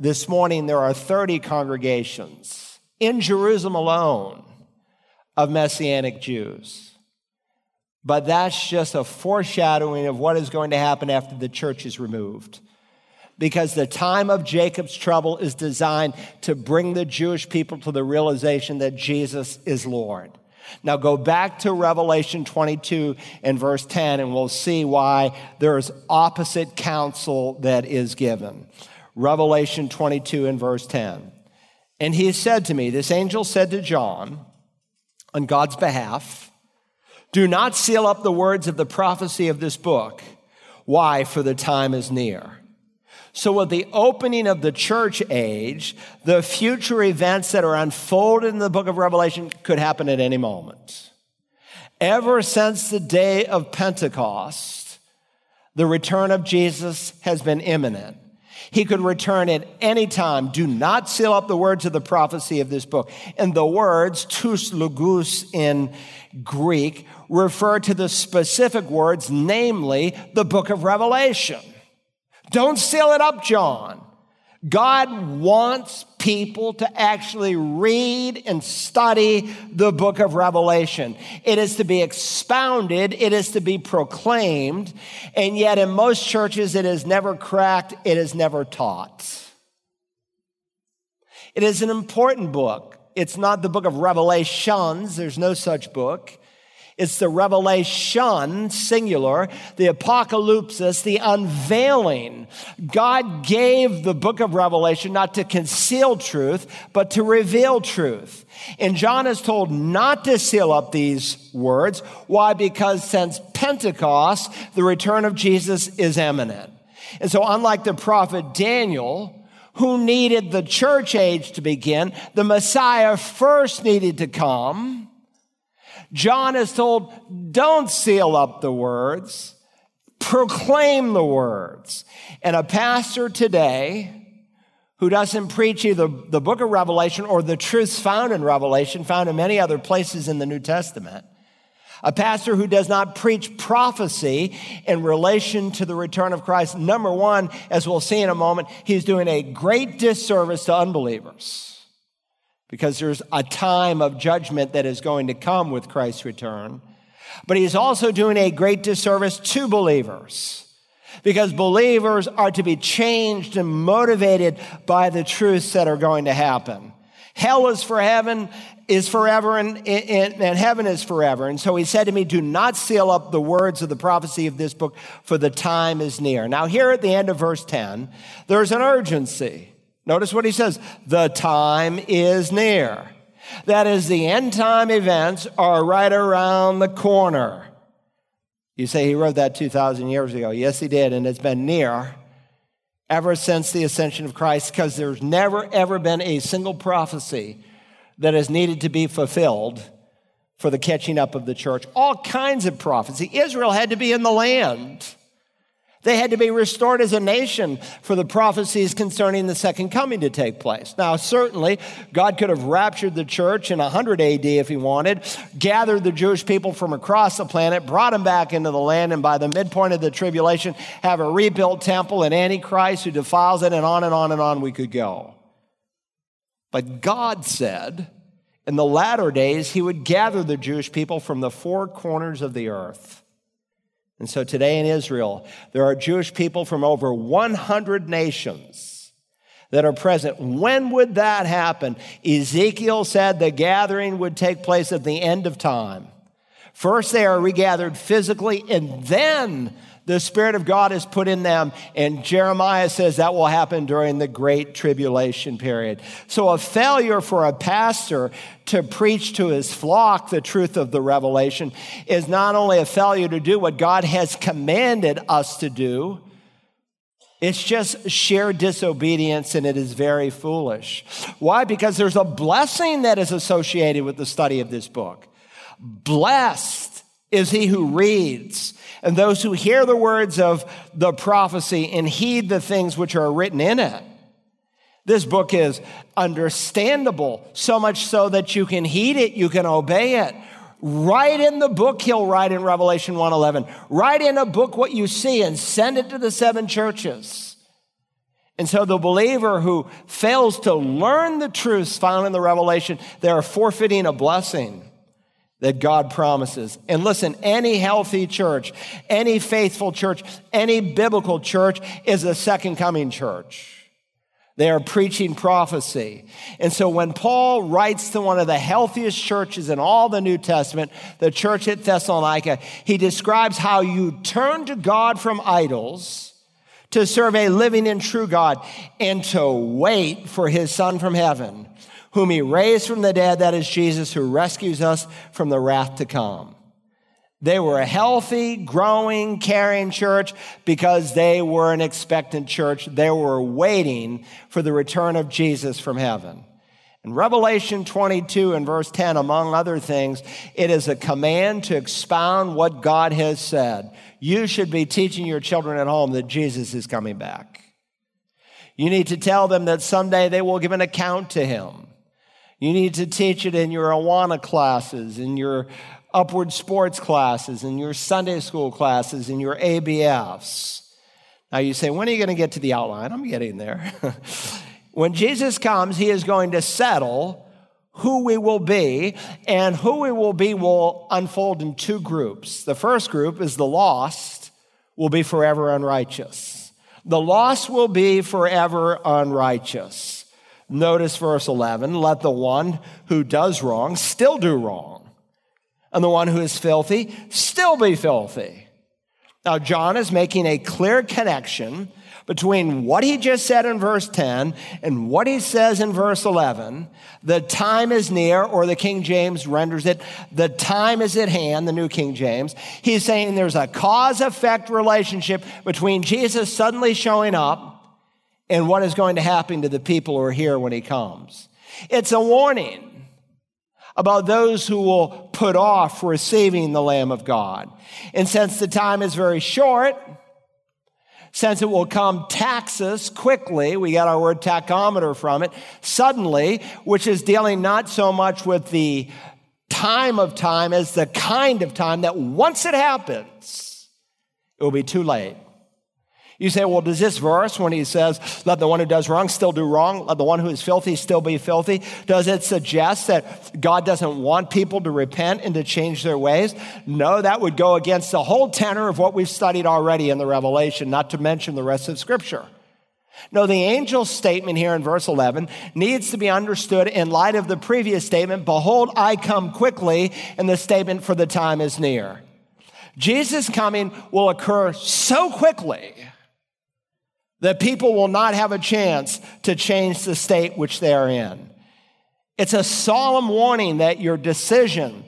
This morning, there are 30 congregations in Jerusalem alone of Messianic Jews. But that's just a foreshadowing of what is going to happen after the church is removed because the time of Jacob's trouble is designed to bring the Jewish people to the realization that Jesus is Lord. Now go back to Revelation 22 and verse 10 and we'll see why there's opposite counsel that is given. Revelation 22 and verse 10. And he said to me, this angel said to John on God's behalf, do not seal up the words of the prophecy of this book. Why? For the time is near. So, with the opening of the church age, the future events that are unfolded in the book of Revelation could happen at any moment. Ever since the day of Pentecost, the return of Jesus has been imminent. He could return at any time. Do not seal up the words of the prophecy of this book. And the words, tous logos in Greek, refer to the specific words, namely the book of Revelation. Don't seal it up, John. God wants people to actually read and study the book of Revelation. It is to be expounded, it is to be proclaimed, and yet in most churches it is never cracked, it is never taught. It is an important book. It's not the book of Revelations, there's no such book. It's the revelation, singular, the apocalypsis, the unveiling. God gave the book of Revelation not to conceal truth, but to reveal truth. And John is told not to seal up these words. Why? Because since Pentecost, the return of Jesus is imminent. And so, unlike the prophet Daniel, who needed the church age to begin, the Messiah first needed to come John is told, don't seal up the words, proclaim the words. And a pastor today who doesn't preach either the book of Revelation or the truths found in Revelation, found in many other places in the New Testament, a pastor who does not preach prophecy in relation to the return of Christ, number one, as we'll see in a moment, he's doing a great disservice to unbelievers because there's a time of judgment that is going to come with Christ's return. But he's also doing a great disservice to believers because believers are to be changed and motivated by the truths that are going to happen. Hell is for heaven, is forever, and, and, and, heaven is forever. And so he said to me, Do not seal up the words of the prophecy of this book, for the time is near. Now, here at the end of verse 10, there's an urgency. Notice what he says the time is near. That is, the end time events are right around the corner. You say he wrote that 2,000 years ago. Yes, he did, and it's been near ever since the ascension of Christ because there's never, ever been a single prophecy that has needed to be fulfilled for the catching up of the church. All kinds of prophecy. Israel had to be in the land. They had to be restored as a nation for the prophecies concerning the second coming to take place. Now, certainly, God could have raptured the church in 100 AD if he wanted, gathered the Jewish people from across the planet, brought them back into the land, and by the midpoint of the tribulation, have a rebuilt temple and Antichrist who defiles it, and on and on and on we could go. But God said, in the latter days, he would gather the Jewish people from the four corners of the earth and so today in Israel, there are Jewish people from over 100 nations that are present. When would that happen? Ezekiel said the gathering would take place at the end of time. First, they are regathered physically, and then the Spirit of God is put in them. And Jeremiah says that will happen during the Great Tribulation period. So, a failure for a pastor to preach to his flock the truth of the revelation is not only a failure to do what God has commanded us to do, it's just sheer disobedience and it is very foolish. Why? Because there's a blessing that is associated with the study of this book. Blessed is he who reads and those who hear the words of the prophecy and heed the things which are written in it. This book is understandable, so much so that you can heed it, you can obey it. Write in the book he'll write in Revelation 1:11. Write in a book what you see and send it to the seven churches. And so the believer who fails to learn the truths found in the revelation, they're forfeiting a blessing that God promises. And listen, any healthy church, any faithful church, any biblical church is a second coming church. They are preaching prophecy. And so when Paul writes to one of the healthiest churches in all the New Testament, the church at Thessalonica, he describes how you turn to God from idols to serve a living and true God and to wait for his son from heaven whom he raised from the dead, that is Jesus, who rescues us from the wrath to come. They were a healthy, growing, caring church because they were an expectant church. They were waiting for the return of Jesus from heaven. In Revelation 22 and verse 10, among other things, it is a command to expound what God has said. You should be teaching your children at home that Jesus is coming back. You need to tell them that someday they will give an account to him. You need to teach it in your Awana classes, in your upward sports classes, in your Sunday school classes, in your ABFs. Now you say, when are you going to get to the outline? I'm getting there. when Jesus comes, he is going to settle who we will be, and who we will be will unfold in two groups. The first group is the lost, will be forever unrighteous. The lost will be forever unrighteous. Notice verse 11 let the one who does wrong still do wrong and the one who is filthy still be filthy. Now, John is making a clear connection between what he just said in verse 10 and what he says in verse 11. The time is near, or the King James renders it, the time is at hand, the New King James. He's saying there's a cause effect relationship between Jesus suddenly showing up and what is going to happen to the people who are here when he comes. It's a warning about those who will put off receiving the Lamb of God. And since the time is very short, since it will come tachus quickly, we got our word tachometer from it, suddenly, which is dealing not so much with the time of time as the kind of time that once it happens, it will be too late. You say, well, does this verse, when he says, let the one who does wrong still do wrong, let the one who is filthy still be filthy, does it suggest that God doesn't want people to repent and to change their ways? No, that would go against the whole tenor of what we've studied already in the Revelation, not to mention the rest of Scripture. No, the angel's statement here in verse 11 needs to be understood in light of the previous statement, Behold, I come quickly, and the statement, For the time is near. Jesus' coming will occur so quickly that people will not have a chance to change the state which they are in. It's a solemn warning that your decision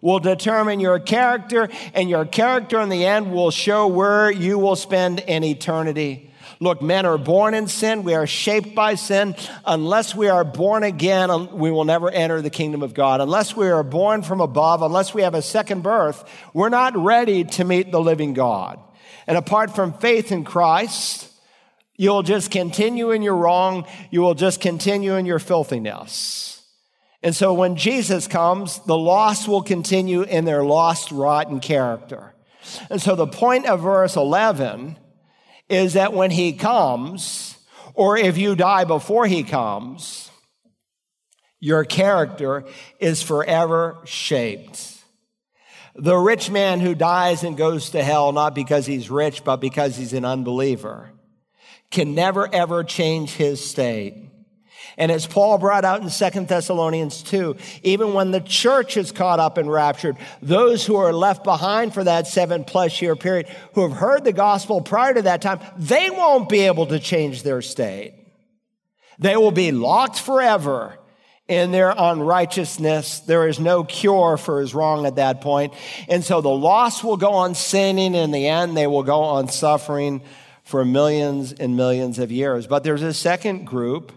will determine your character, and your character in the end will show where you will spend an eternity. Look, men are born in sin. We are shaped by sin. Unless we are born again, we will never enter the kingdom of God. Unless we are born from above, unless we have a second birth, we're not ready to meet the living God. And apart from faith in Christ, You'll just continue in your wrong. You will just continue in your filthiness. And so when Jesus comes, the lost will continue in their lost, rotten character. And so the point of verse 11 is that when he comes, or if you die before he comes, your character is forever shaped. The rich man who dies and goes to hell, not because he's rich, but because he's an unbeliever can never ever change his state. And as Paul brought out in Second Thessalonians 2, even when the church is caught up and raptured, those who are left behind for that seven plus year period, who have heard the gospel prior to that time, they won't be able to change their state. They will be locked forever in their unrighteousness. There is no cure for his wrong at that point. And so the lost will go on sinning. In the end, they will go on suffering for millions and millions of years. But there's a second group,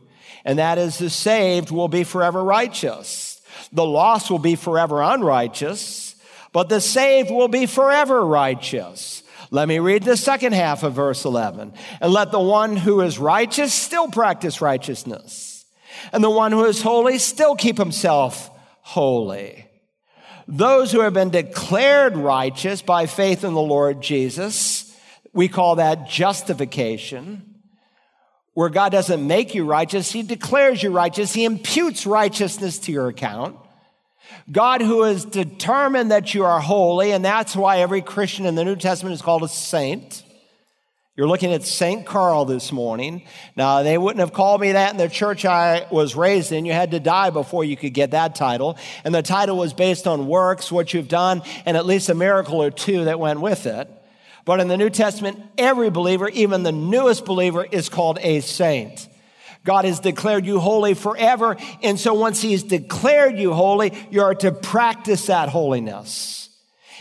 and that is the saved will be forever righteous. The lost will be forever unrighteous, but the saved will be forever righteous. Let me read the second half of verse 11. And let the one who is righteous still practice righteousness, and the one who is holy still keep himself holy. Those who have been declared righteous by faith in the Lord Jesus we call that justification, where God doesn't make you righteous, He declares you righteous, He imputes righteousness to your account. God, who has determined that you are holy, and that's why every Christian in the New Testament is called a saint. You're looking at St. Carl this morning. Now, they wouldn't have called me that in the church I was raised in. You had to die before you could get that title. And the title was based on works, what you've done, and at least a miracle or two that went with it. But in the New Testament, every believer, even the newest believer, is called a saint. God has declared you holy forever. And so once He's declared you holy, you are to practice that holiness.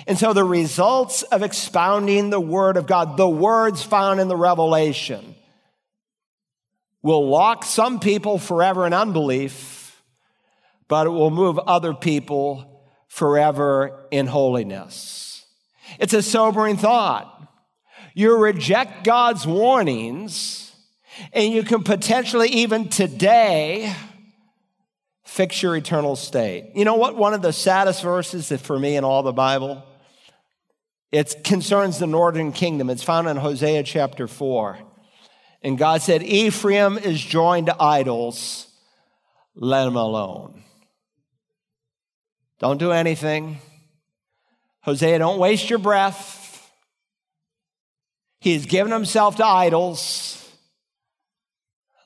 And so the results of expounding the Word of God, the words found in the Revelation, will lock some people forever in unbelief, but it will move other people forever in holiness. It's a sobering thought. You reject God's warnings, and you can potentially, even today, fix your eternal state. You know what? One of the saddest verses that for me in all the Bible? It concerns the northern kingdom. It's found in Hosea chapter 4. And God said, Ephraim is joined to idols, let him alone. Don't do anything. Hosea, don't waste your breath. He has given himself to idols.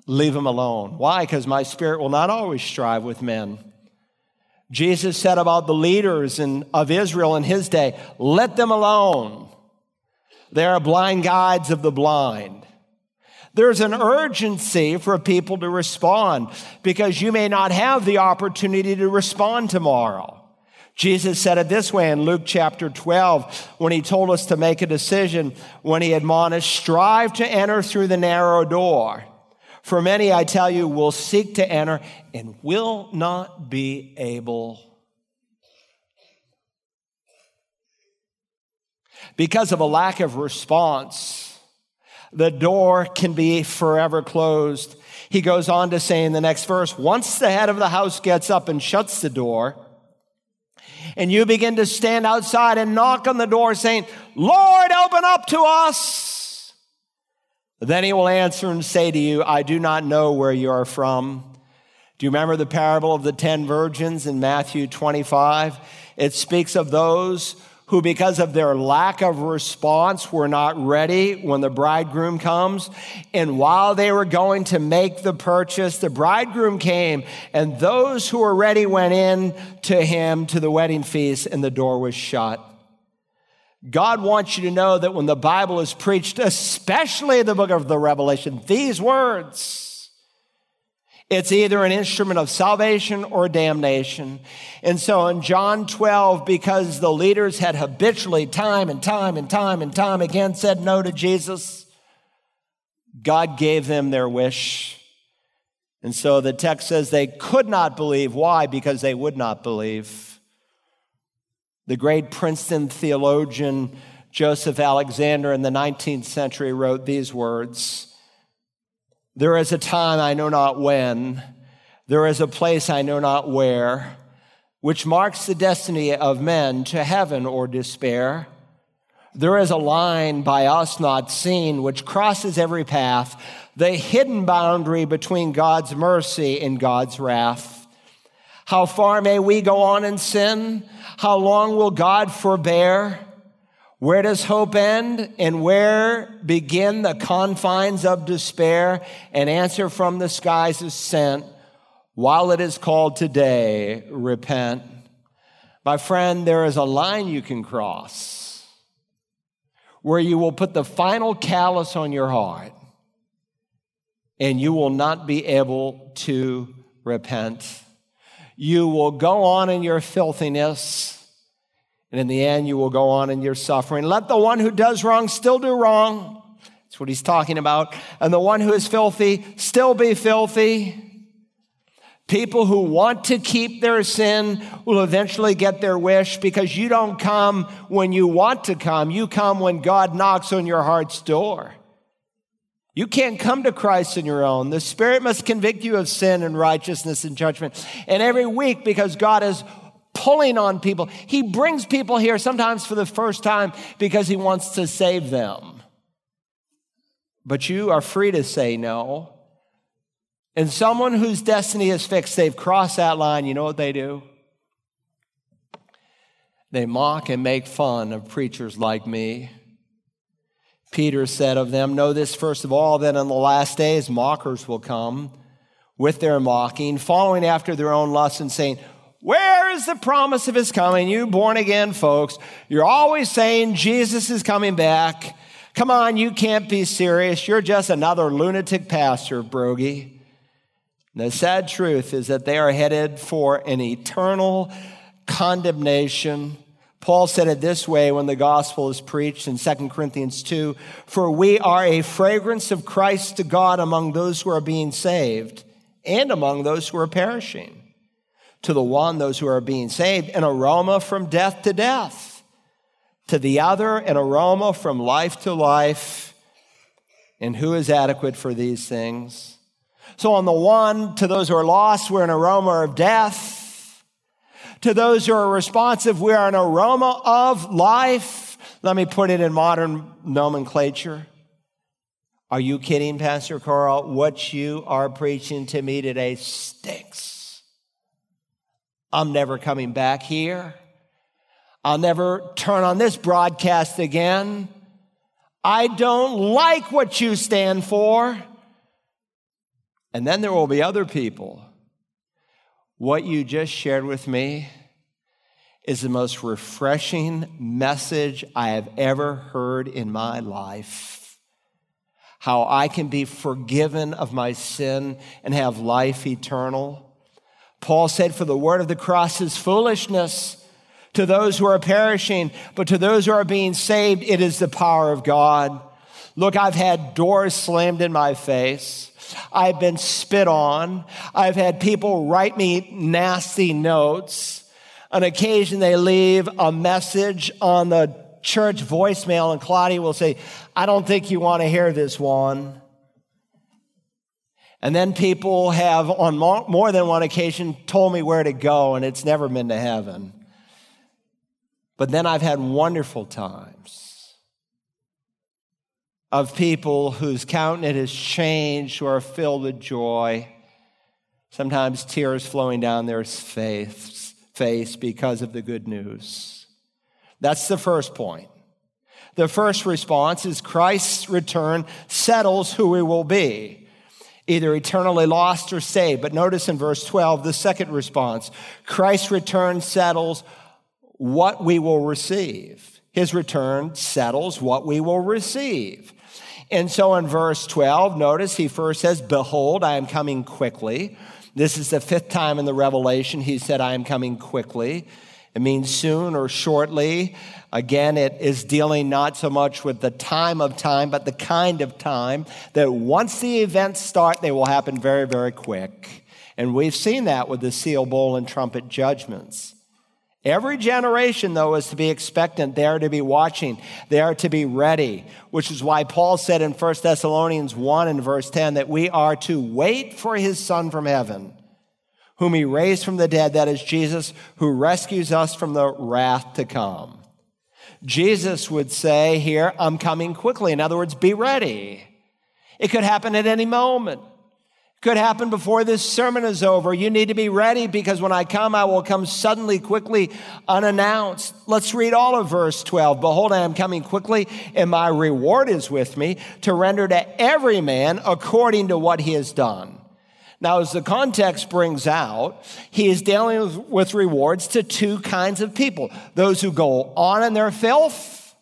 Leave him alone. Why? Because my spirit will not always strive with men. Jesus said about the leaders in, of Israel in his day, let them alone. They are blind guides of the blind. There's an urgency for people to respond because you may not have the opportunity to respond tomorrow. Jesus said it this way in Luke chapter 12 when he told us to make a decision, when he admonished, strive to enter through the narrow door. For many, I tell you, will seek to enter and will not be able. Because of a lack of response, the door can be forever closed. He goes on to say in the next verse once the head of the house gets up and shuts the door, and you begin to stand outside and knock on the door saying, Lord, open up to us. Then he will answer and say to you, I do not know where you are from. Do you remember the parable of the ten virgins in Matthew 25? It speaks of those who, because of their lack of response, were not ready when the bridegroom comes. And while they were going to make the purchase, the bridegroom came, and those who were ready went in to him to the wedding feast, and the door was shut. God wants you to know that when the Bible is preached, especially the book of the Revelation, these words, it's either an instrument of salvation or damnation. And so in John 12, because the leaders had habitually, time and time and time and time again, said no to Jesus, God gave them their wish. And so the text says they could not believe. Why? Because they would not believe. The great Princeton theologian Joseph Alexander in the 19th century wrote these words There is a time I know not when, there is a place I know not where, which marks the destiny of men to heaven or despair. There is a line by us not seen which crosses every path, the hidden boundary between God's mercy and God's wrath. How far may we go on in sin? How long will God forbear? Where does hope end and where begin the confines of despair? An answer from the skies is sent while it is called today, repent. My friend, there is a line you can cross where you will put the final callus on your heart and you will not be able to repent. You will go on in your filthiness. And in the end, you will go on in your suffering. Let the one who does wrong still do wrong. That's what he's talking about. And the one who is filthy still be filthy. People who want to keep their sin will eventually get their wish because you don't come when you want to come. You come when God knocks on your heart's door. You can't come to Christ on your own. The Spirit must convict you of sin and righteousness and judgment. And every week, because God is pulling on people, He brings people here sometimes for the first time because He wants to save them. But you are free to say no. And someone whose destiny is fixed, they've crossed that line, you know what they do? They mock and make fun of preachers like me. Peter said of them, Know this first of all, that in the last days mockers will come with their mocking, following after their own lusts and saying, Where is the promise of his coming? You born again folks, you're always saying Jesus is coming back. Come on, you can't be serious. You're just another lunatic pastor, Broggi. The sad truth is that they are headed for an eternal condemnation Paul said it this way when the gospel is preached in 2 Corinthians 2 For we are a fragrance of Christ to God among those who are being saved and among those who are perishing. To the one, those who are being saved, an aroma from death to death. To the other, an aroma from life to life. And who is adequate for these things? So, on the one, to those who are lost, we're an aroma of death to those who are responsive, we are an aroma of life. Let me put it in modern nomenclature. Are you kidding, Pastor Carl? What you are preaching to me today stinks. I'm never coming back here. I'll never turn on this broadcast again. I don't like what you stand for. And then there will be other people what you just shared with me is the most refreshing message I have ever heard in my life. How I can be forgiven of my sin and have life eternal. Paul said, For the word of the cross is foolishness to those who are perishing, but to those who are being saved, it is the power of God. Look, I've had doors slammed in my face. I've been spit on. I've had people write me nasty notes. On occasion, they leave a message on the church voicemail, and Claudia will say, I don't think you want to hear this one. And then people have, on more than one occasion, told me where to go, and it's never been to heaven. But then I've had wonderful times of people whose countenance has changed, who are filled with joy, sometimes tears flowing down their face, because of the good news. That's the first point. The first response is Christ's return settles who we will be, either eternally lost or saved. But notice in verse 12, the second response Christ's return settles what we will receive. His return settles what we will receive. And so in verse 12, notice he first says, Behold, I am coming quickly. This is the fifth time in the Revelation he said, I am coming quickly. It means soon or shortly. Again, it is dealing not so much with the time of time, but the kind of time that once the events start, they will happen very, very quick. And we've seen that with the seal, bowl, and trumpet judgments. Every generation, though, is to be expectant. They are to be watching. They are to be ready, which is why Paul said in 1 Thessalonians 1 and verse 10 that we are to wait for his Son from heaven, whom he raised from the dead, that is Jesus, who rescues us from the wrath to come. Jesus would say here, I'm coming quickly. In other words, be ready. It could happen at any moment It could happen before this sermon is over. You need to be ready because when I come, I will come suddenly, quickly, unannounced. Let's read all of verse 12. Behold, I am coming quickly, and my reward is with me to render to every man according to what he has done. Now, as the context brings out, he is dealing with rewards to two kinds of people those who go on in their filth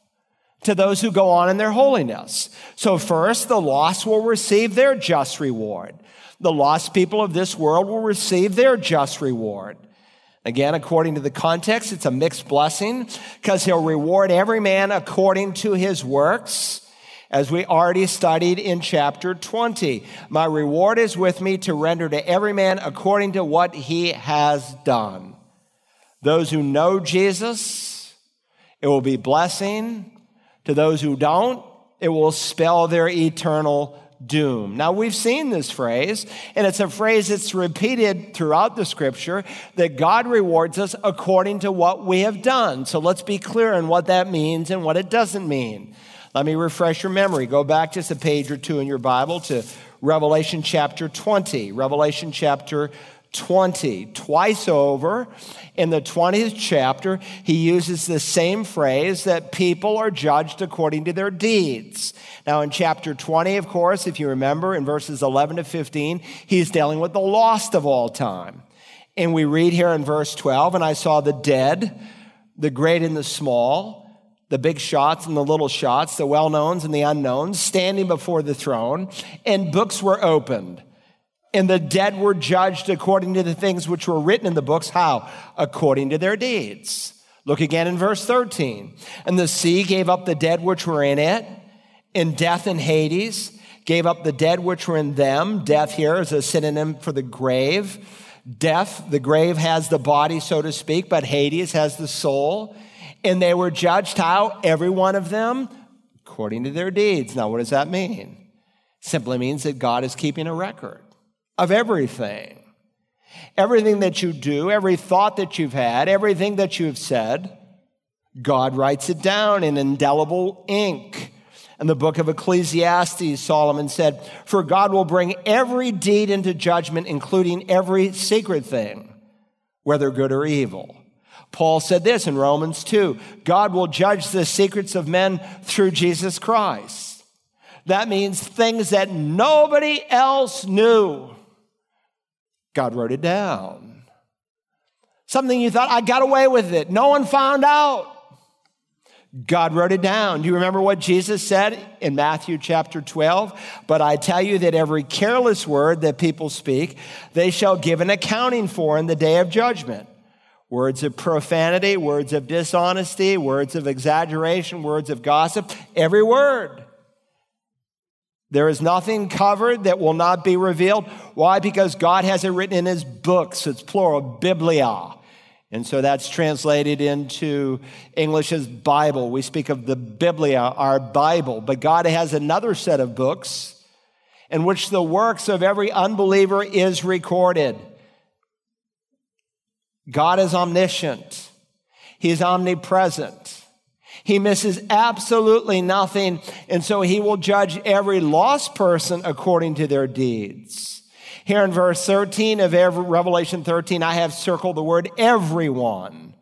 to those who go on in their holiness. So, first, the lost will receive their just reward the lost people of this world will receive their just reward. Again, according to the context, it's a mixed blessing because he'll reward every man according to his works, as we already studied in chapter 20. My reward is with me to render to every man according to what he has done. Those who know Jesus, it will be blessing. To those who don't, it will spell their eternal doom. Now, we've seen this phrase, and it's a phrase that's repeated throughout the scripture that God rewards us according to what we have done. So let's be clear on what that means and what it doesn't mean. Let me refresh your memory. Go back just a page or two in your Bible to Revelation chapter 20. Revelation chapter 20. Twice over in the 20th chapter, he uses the same phrase that people are judged according to their deeds. Now, in chapter 20, of course, if you remember, in verses 11 to 15, he's dealing with the lost of all time. And we read here in verse 12, and I saw the dead, the great and the small, the big shots and the little shots, the well knowns and the unknowns, standing before the throne, and books were opened and the dead were judged according to the things which were written in the books. How? According to their deeds. Look again in verse 13. And the sea gave up the dead which were in it, and death and Hades gave up the dead which were in them. Death here is a synonym for the grave. Death, the grave has the body, so to speak, but Hades has the soul. And they were judged how? Every one of them according to their deeds. Now, what does that mean? Simply means that God is keeping a record of everything. Everything that you do, every thought that you've had, everything that you've said, God writes it down in indelible ink. In the book of Ecclesiastes, Solomon said, For God will bring every deed into judgment, including every secret thing, whether good or evil. Paul said this in Romans 2 God will judge the secrets of men through Jesus Christ. That means things that nobody else knew. God wrote it down. Something you thought, I got away with it. No one found out. God wrote it down. Do you remember what Jesus said in Matthew chapter 12? But I tell you that every careless word that people speak, they shall give an accounting for in the day of judgment. Words of profanity, words of dishonesty, words of exaggeration, words of gossip, every word. There is nothing covered that will not be revealed. Why? Because God has it written in his books. It's plural, biblia. And so that's translated into English as Bible. We speak of the Biblia, our Bible. But God has another set of books in which the works of every unbeliever is recorded. God is omniscient. He is omnipresent. He misses absolutely nothing. And so he will judge every lost person according to their deeds. Here in verse 13 of Revelation 13, I have circled the word everyone.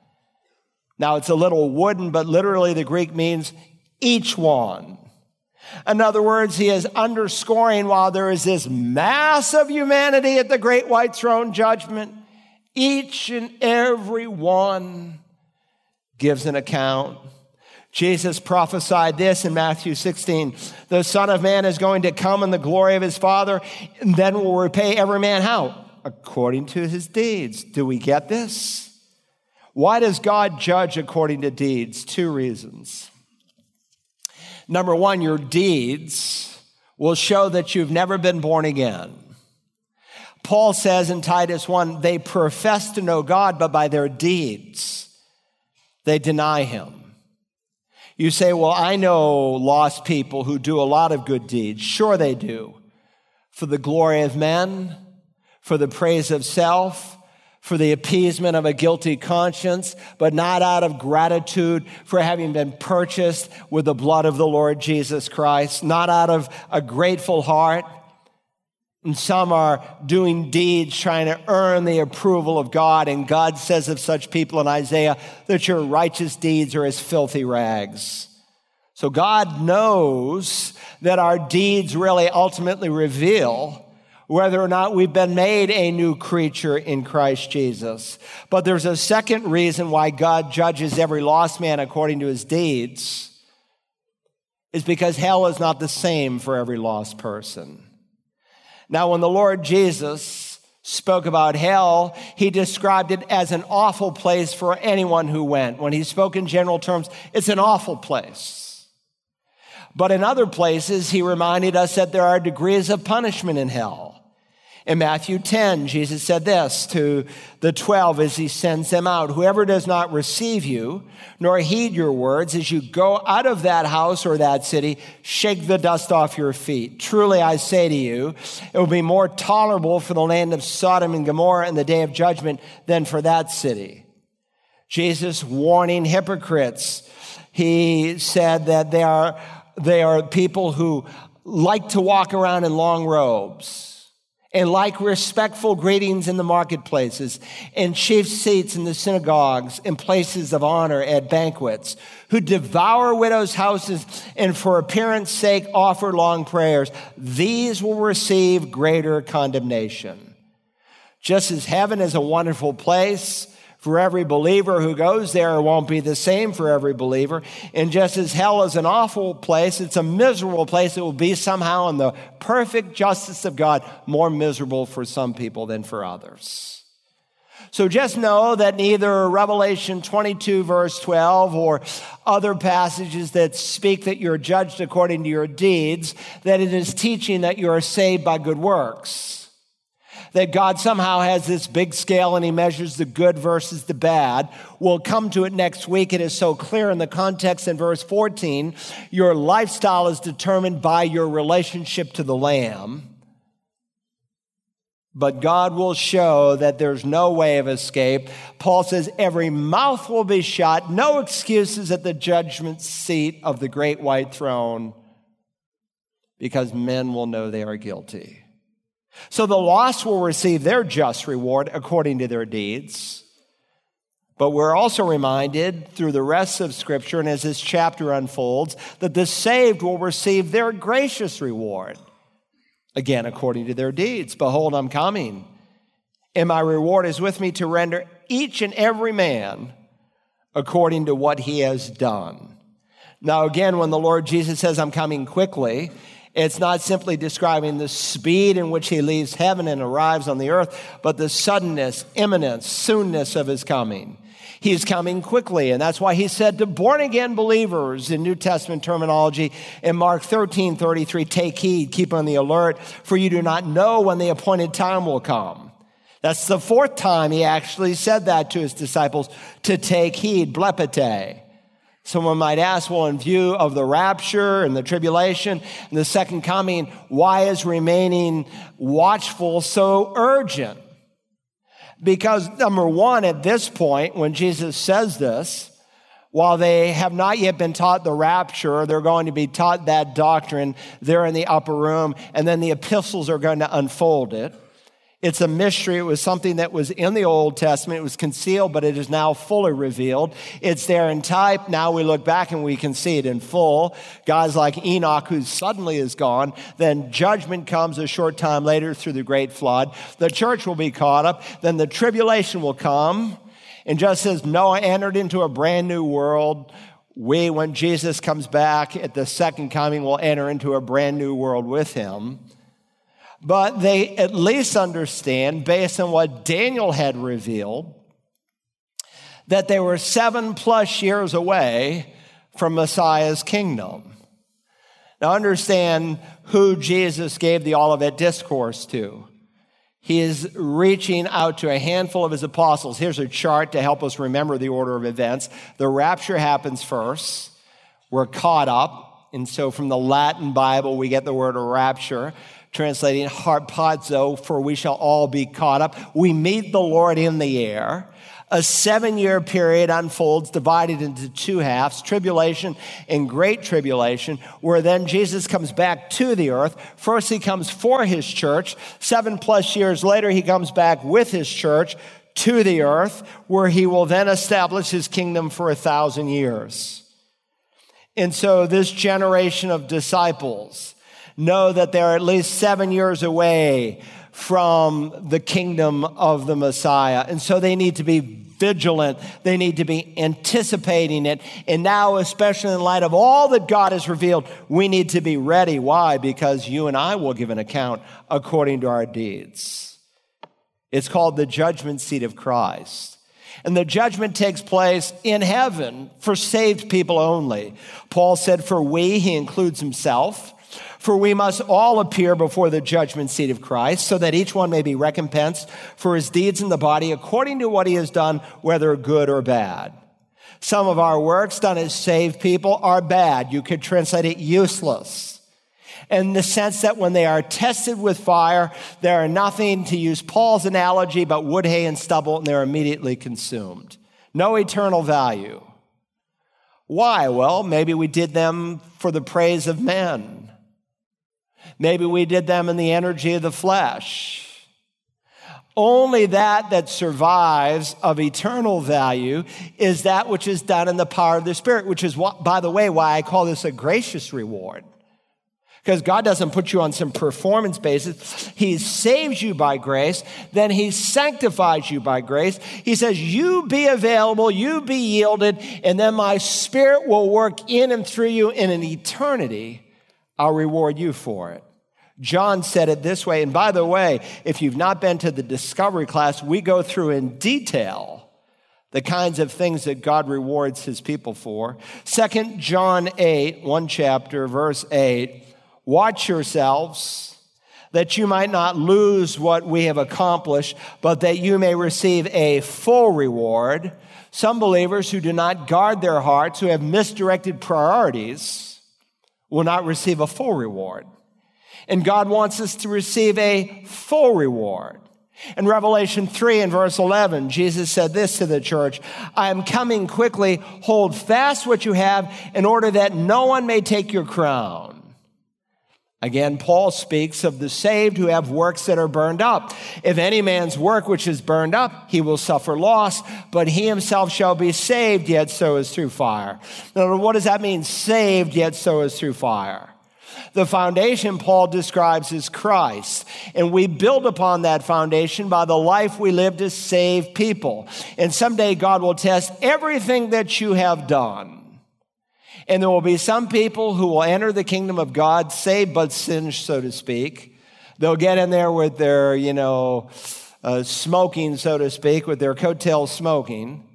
Now it's a little wooden, but literally the Greek means each one. In other words, he is underscoring while there is this mass of humanity at the great white throne judgment, each and every one gives an account. Jesus prophesied this in Matthew 16 The Son of Man is going to come in the glory of his Father, and then will repay every man how? According to his deeds. Do we get this? Why does God judge according to deeds? Two reasons. Number one, your deeds will show that you've never been born again. Paul says in Titus 1 they profess to know God, but by their deeds they deny him. You say, Well, I know lost people who do a lot of good deeds. Sure, they do. For the glory of men, for the praise of self, for the appeasement of a guilty conscience, but not out of gratitude for having been purchased with the blood of the Lord Jesus Christ, not out of a grateful heart and some are doing deeds trying to earn the approval of God. And God says of such people in Isaiah that your righteous deeds are as filthy rags. So God knows that our deeds really ultimately reveal whether or not we've been made a new creature in Christ Jesus. But there's a second reason why God judges every lost man according to his deeds is because hell is not the same for every lost person. Now, when the Lord Jesus spoke about hell, he described it as an awful place for anyone who went. When he spoke in general terms, it's an awful place. But in other places, he reminded us that there are degrees of punishment in hell. In Matthew 10, Jesus said this to the 12 as he sends them out Whoever does not receive you, nor heed your words, as you go out of that house or that city, shake the dust off your feet. Truly, I say to you, it will be more tolerable for the land of Sodom and Gomorrah in the day of judgment than for that city. Jesus warning hypocrites. He said that they are, they are people who like to walk around in long robes and like respectful greetings in the marketplaces, and chief seats in the synagogues, and places of honor at banquets, who devour widows' houses and for appearance sake offer long prayers, these will receive greater condemnation. Just as heaven is a wonderful place, for every believer who goes there won't be the same for every believer. And just as hell is an awful place, it's a miserable place. It will be somehow in the perfect justice of God more miserable for some people than for others. So just know that neither Revelation 22 verse 12 or other passages that speak that you're judged according to your deeds, that it is teaching that you are saved by good works that God somehow has this big scale and he measures the good versus the bad. We'll come to it next week. It is so clear in the context in verse 14. Your lifestyle is determined by your relationship to the Lamb. But God will show that there's no way of escape. Paul says every mouth will be shut, no excuses at the judgment seat of the great white throne, because men will know they are guilty. So the lost will receive their just reward according to their deeds. But we're also reminded through the rest of Scripture and as this chapter unfolds that the saved will receive their gracious reward, again, according to their deeds. Behold, I'm coming. and my reward is with me to render each and every man according to what he has done. Now, again, when the Lord Jesus says, I'm coming quickly, it's not simply describing the speed in which he leaves heaven and arrives on the earth, but the suddenness, imminence, soonness of his coming. He's coming quickly. And that's why he said to born again believers in New Testament terminology in Mark 13 33, take heed, keep on the alert, for you do not know when the appointed time will come. That's the fourth time he actually said that to his disciples to take heed, blepete. Someone might ask, well, in view of the rapture and the tribulation and the second coming, why is remaining watchful so urgent? Because, number one, at this point, when Jesus says this, while they have not yet been taught the rapture, they're going to be taught that doctrine. They're in the upper room, and then the epistles are going to unfold it. It's a mystery. It was something that was in the Old Testament. It was concealed, but it is now fully revealed. It's there in type. Now we look back and we can see it in full. Guys like Enoch, who suddenly is gone. Then judgment comes a short time later through the great flood. The church will be caught up. Then the tribulation will come. And just as Noah entered into a brand new world, we, when Jesus comes back at the second coming, will enter into a brand new world with him but they at least understand, based on what Daniel had revealed, that they were seven plus years away from Messiah's kingdom. Now, understand who Jesus gave the Olivet Discourse to. He is reaching out to a handful of his apostles. Here's a chart to help us remember the order of events. The rapture happens first. We're caught up. And so from the Latin Bible, we get the word rapture translating harpazo, for we shall all be caught up. We meet the Lord in the air. A seven year period unfolds, divided into two halves tribulation and great tribulation, where then Jesus comes back to the earth. First, he comes for his church. Seven plus years later, he comes back with his church to the earth, where he will then establish his kingdom for a thousand years. And so, this generation of disciples, know that they're at least seven years away from the kingdom of the Messiah. And so they need to be vigilant. They need to be anticipating it. And now, especially in light of all that God has revealed, we need to be ready. Why? Because you and I will give an account according to our deeds. It's called the judgment seat of Christ. And the judgment takes place in heaven for saved people only. Paul said, For we, he includes himself, for we must all appear before the judgment seat of Christ, so that each one may be recompensed for his deeds in the body according to what he has done, whether good or bad. Some of our works done as saved people are bad. You could translate it useless. In the sense that when they are tested with fire, they are nothing, to use Paul's analogy, but wood, hay, and stubble, and they're immediately consumed. No eternal value. Why? Well, maybe we did them for the praise of men. Maybe we did them in the energy of the flesh. Only that that survives of eternal value is that which is done in the power of the Spirit, which is, what, by the way, why I call this a gracious reward. Because God doesn't put you on some performance basis. He saves you by grace, then He sanctifies you by grace. He says, You be available, you be yielded, and then my Spirit will work in and through you in an eternity. I'll reward you for it. John said it this way. And by the way, if you've not been to the discovery class, we go through in detail the kinds of things that God rewards his people for. Second John 8, one chapter, verse 8. Watch yourselves that you might not lose what we have accomplished, but that you may receive a full reward. Some believers who do not guard their hearts, who have misdirected priorities, will not receive a full reward. And God wants us to receive a full reward. In Revelation 3 and verse 11, Jesus said this to the church I am coming quickly. Hold fast what you have in order that no one may take your crown. Again, Paul speaks of the saved who have works that are burned up. If any man's work which is burned up, he will suffer loss, but he himself shall be saved, yet so is through fire. Now, what does that mean? Saved, yet so is through fire. The foundation Paul describes is Christ, and we build upon that foundation by the life we live to save people. And someday God will test everything that you have done. And there will be some people who will enter the kingdom of God saved but singed, so to speak. They'll get in there with their, you know, uh, smoking, so to speak, with their coattails smoking.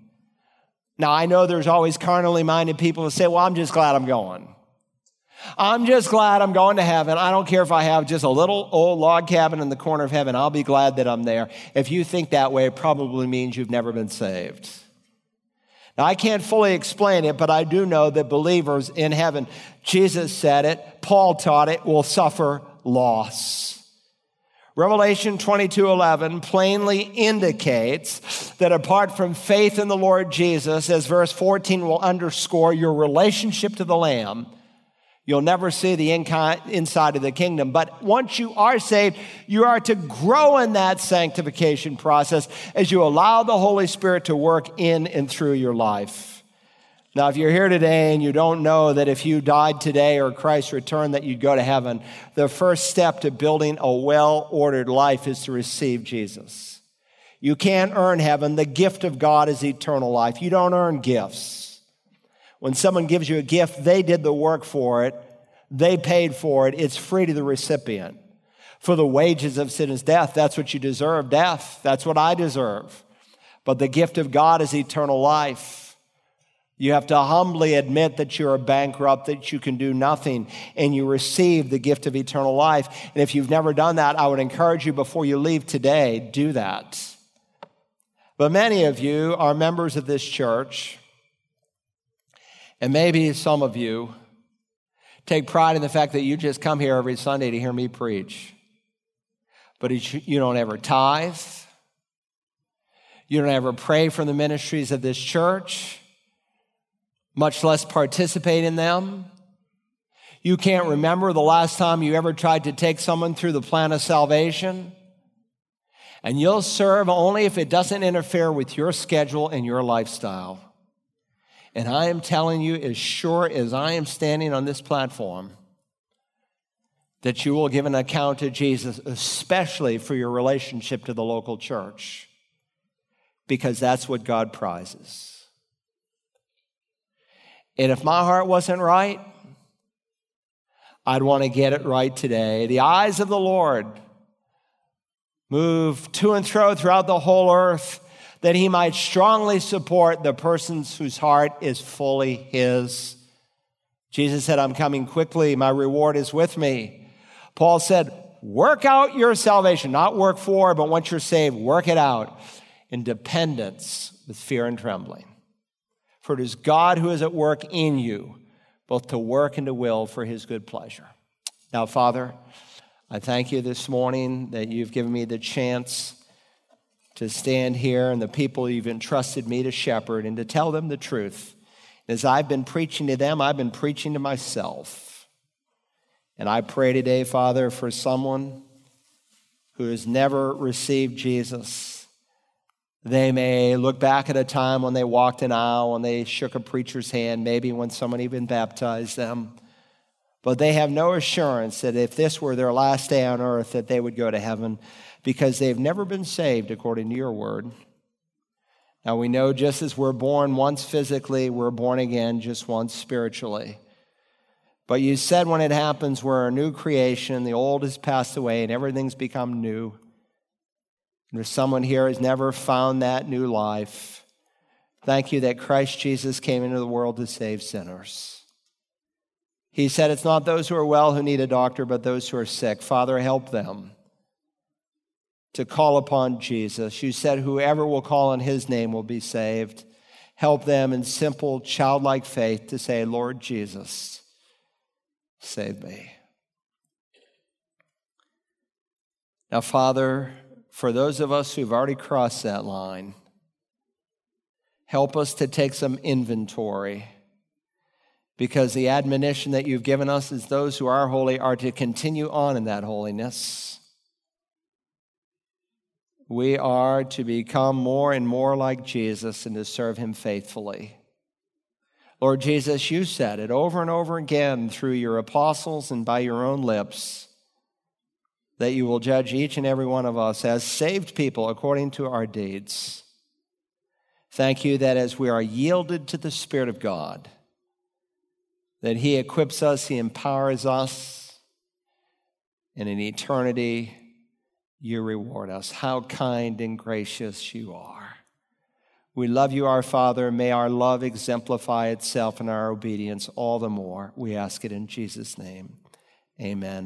Now, I know there's always carnally minded people who say, well, I'm just glad I'm going. I'm just glad I'm going to heaven. I don't care if I have just a little old log cabin in the corner of heaven. I'll be glad that I'm there. If you think that way, it probably means you've never been saved. Now, I can't fully explain it, but I do know that believers in heaven, Jesus said it, Paul taught it, will suffer loss. Revelation 22:11 plainly indicates that apart from faith in the Lord Jesus, as verse 14 will underscore your relationship to the Lamb, You'll never see the inside of the kingdom. But once you are saved, you are to grow in that sanctification process as you allow the Holy Spirit to work in and through your life. Now, if you're here today and you don't know that if you died today or Christ returned that you'd go to heaven, the first step to building a well ordered life is to receive Jesus. You can't earn heaven. The gift of God is eternal life. You don't earn gifts. When someone gives you a gift, they did the work for it, they paid for it, it's free to the recipient. For the wages of sin is death. That's what you deserve death. That's what I deserve. But the gift of God is eternal life. You have to humbly admit that you're a bankrupt, that you can do nothing, and you receive the gift of eternal life. And if you've never done that, I would encourage you before you leave today, do that. But many of you are members of this church and maybe some of you take pride in the fact that you just come here every Sunday to hear me preach. But you don't ever tithe. You don't ever pray for the ministries of this church, much less participate in them. You can't remember the last time you ever tried to take someone through the plan of salvation. And you'll serve only if it doesn't interfere with your schedule and your lifestyle. And I am telling you, as sure as I am standing on this platform, that you will give an account to Jesus, especially for your relationship to the local church, because that's what God prizes. And if my heart wasn't right, I'd want to get it right today. The eyes of the Lord move to and fro throughout the whole earth that he might strongly support the persons whose heart is fully his. Jesus said, I'm coming quickly, my reward is with me. Paul said, Work out your salvation, not work for, but once you're saved, work it out in dependence with fear and trembling. For it is God who is at work in you, both to work and to will for his good pleasure. Now, Father, I thank you this morning that you've given me the chance to stand here and the people you've entrusted me to shepherd and to tell them the truth. As I've been preaching to them, I've been preaching to myself. And I pray today, Father, for someone who has never received Jesus. They may look back at a time when they walked an aisle, when they shook a preacher's hand, maybe when someone even baptized them. But they have no assurance that if this were their last day on earth, that they would go to heaven because they've never been saved according to your word. Now we know just as we're born once physically, we're born again just once spiritually. But you said when it happens, we're a new creation, the old has passed away, and everything's become new. And if someone here has never found that new life, thank you that Christ Jesus came into the world to save sinners. He said it's not those who are well who need a doctor, but those who are sick. Father, help them to call upon Jesus. You said, Whoever will call on his name will be saved. Help them in simple, childlike faith to say, Lord Jesus, save me. Now, Father, for those of us who've already crossed that line, help us to take some inventory because the admonition that you've given us is those who are holy are to continue on in that holiness we are to become more and more like Jesus and to serve him faithfully. Lord Jesus, you said it over and over again through your apostles and by your own lips that you will judge each and every one of us as saved people according to our deeds. Thank you that as we are yielded to the Spirit of God, that He equips us, He empowers us, and in eternity, you reward us. How kind and gracious you are. We love you, our Father. May our love exemplify itself in our obedience all the more. We ask it in Jesus' name. Amen.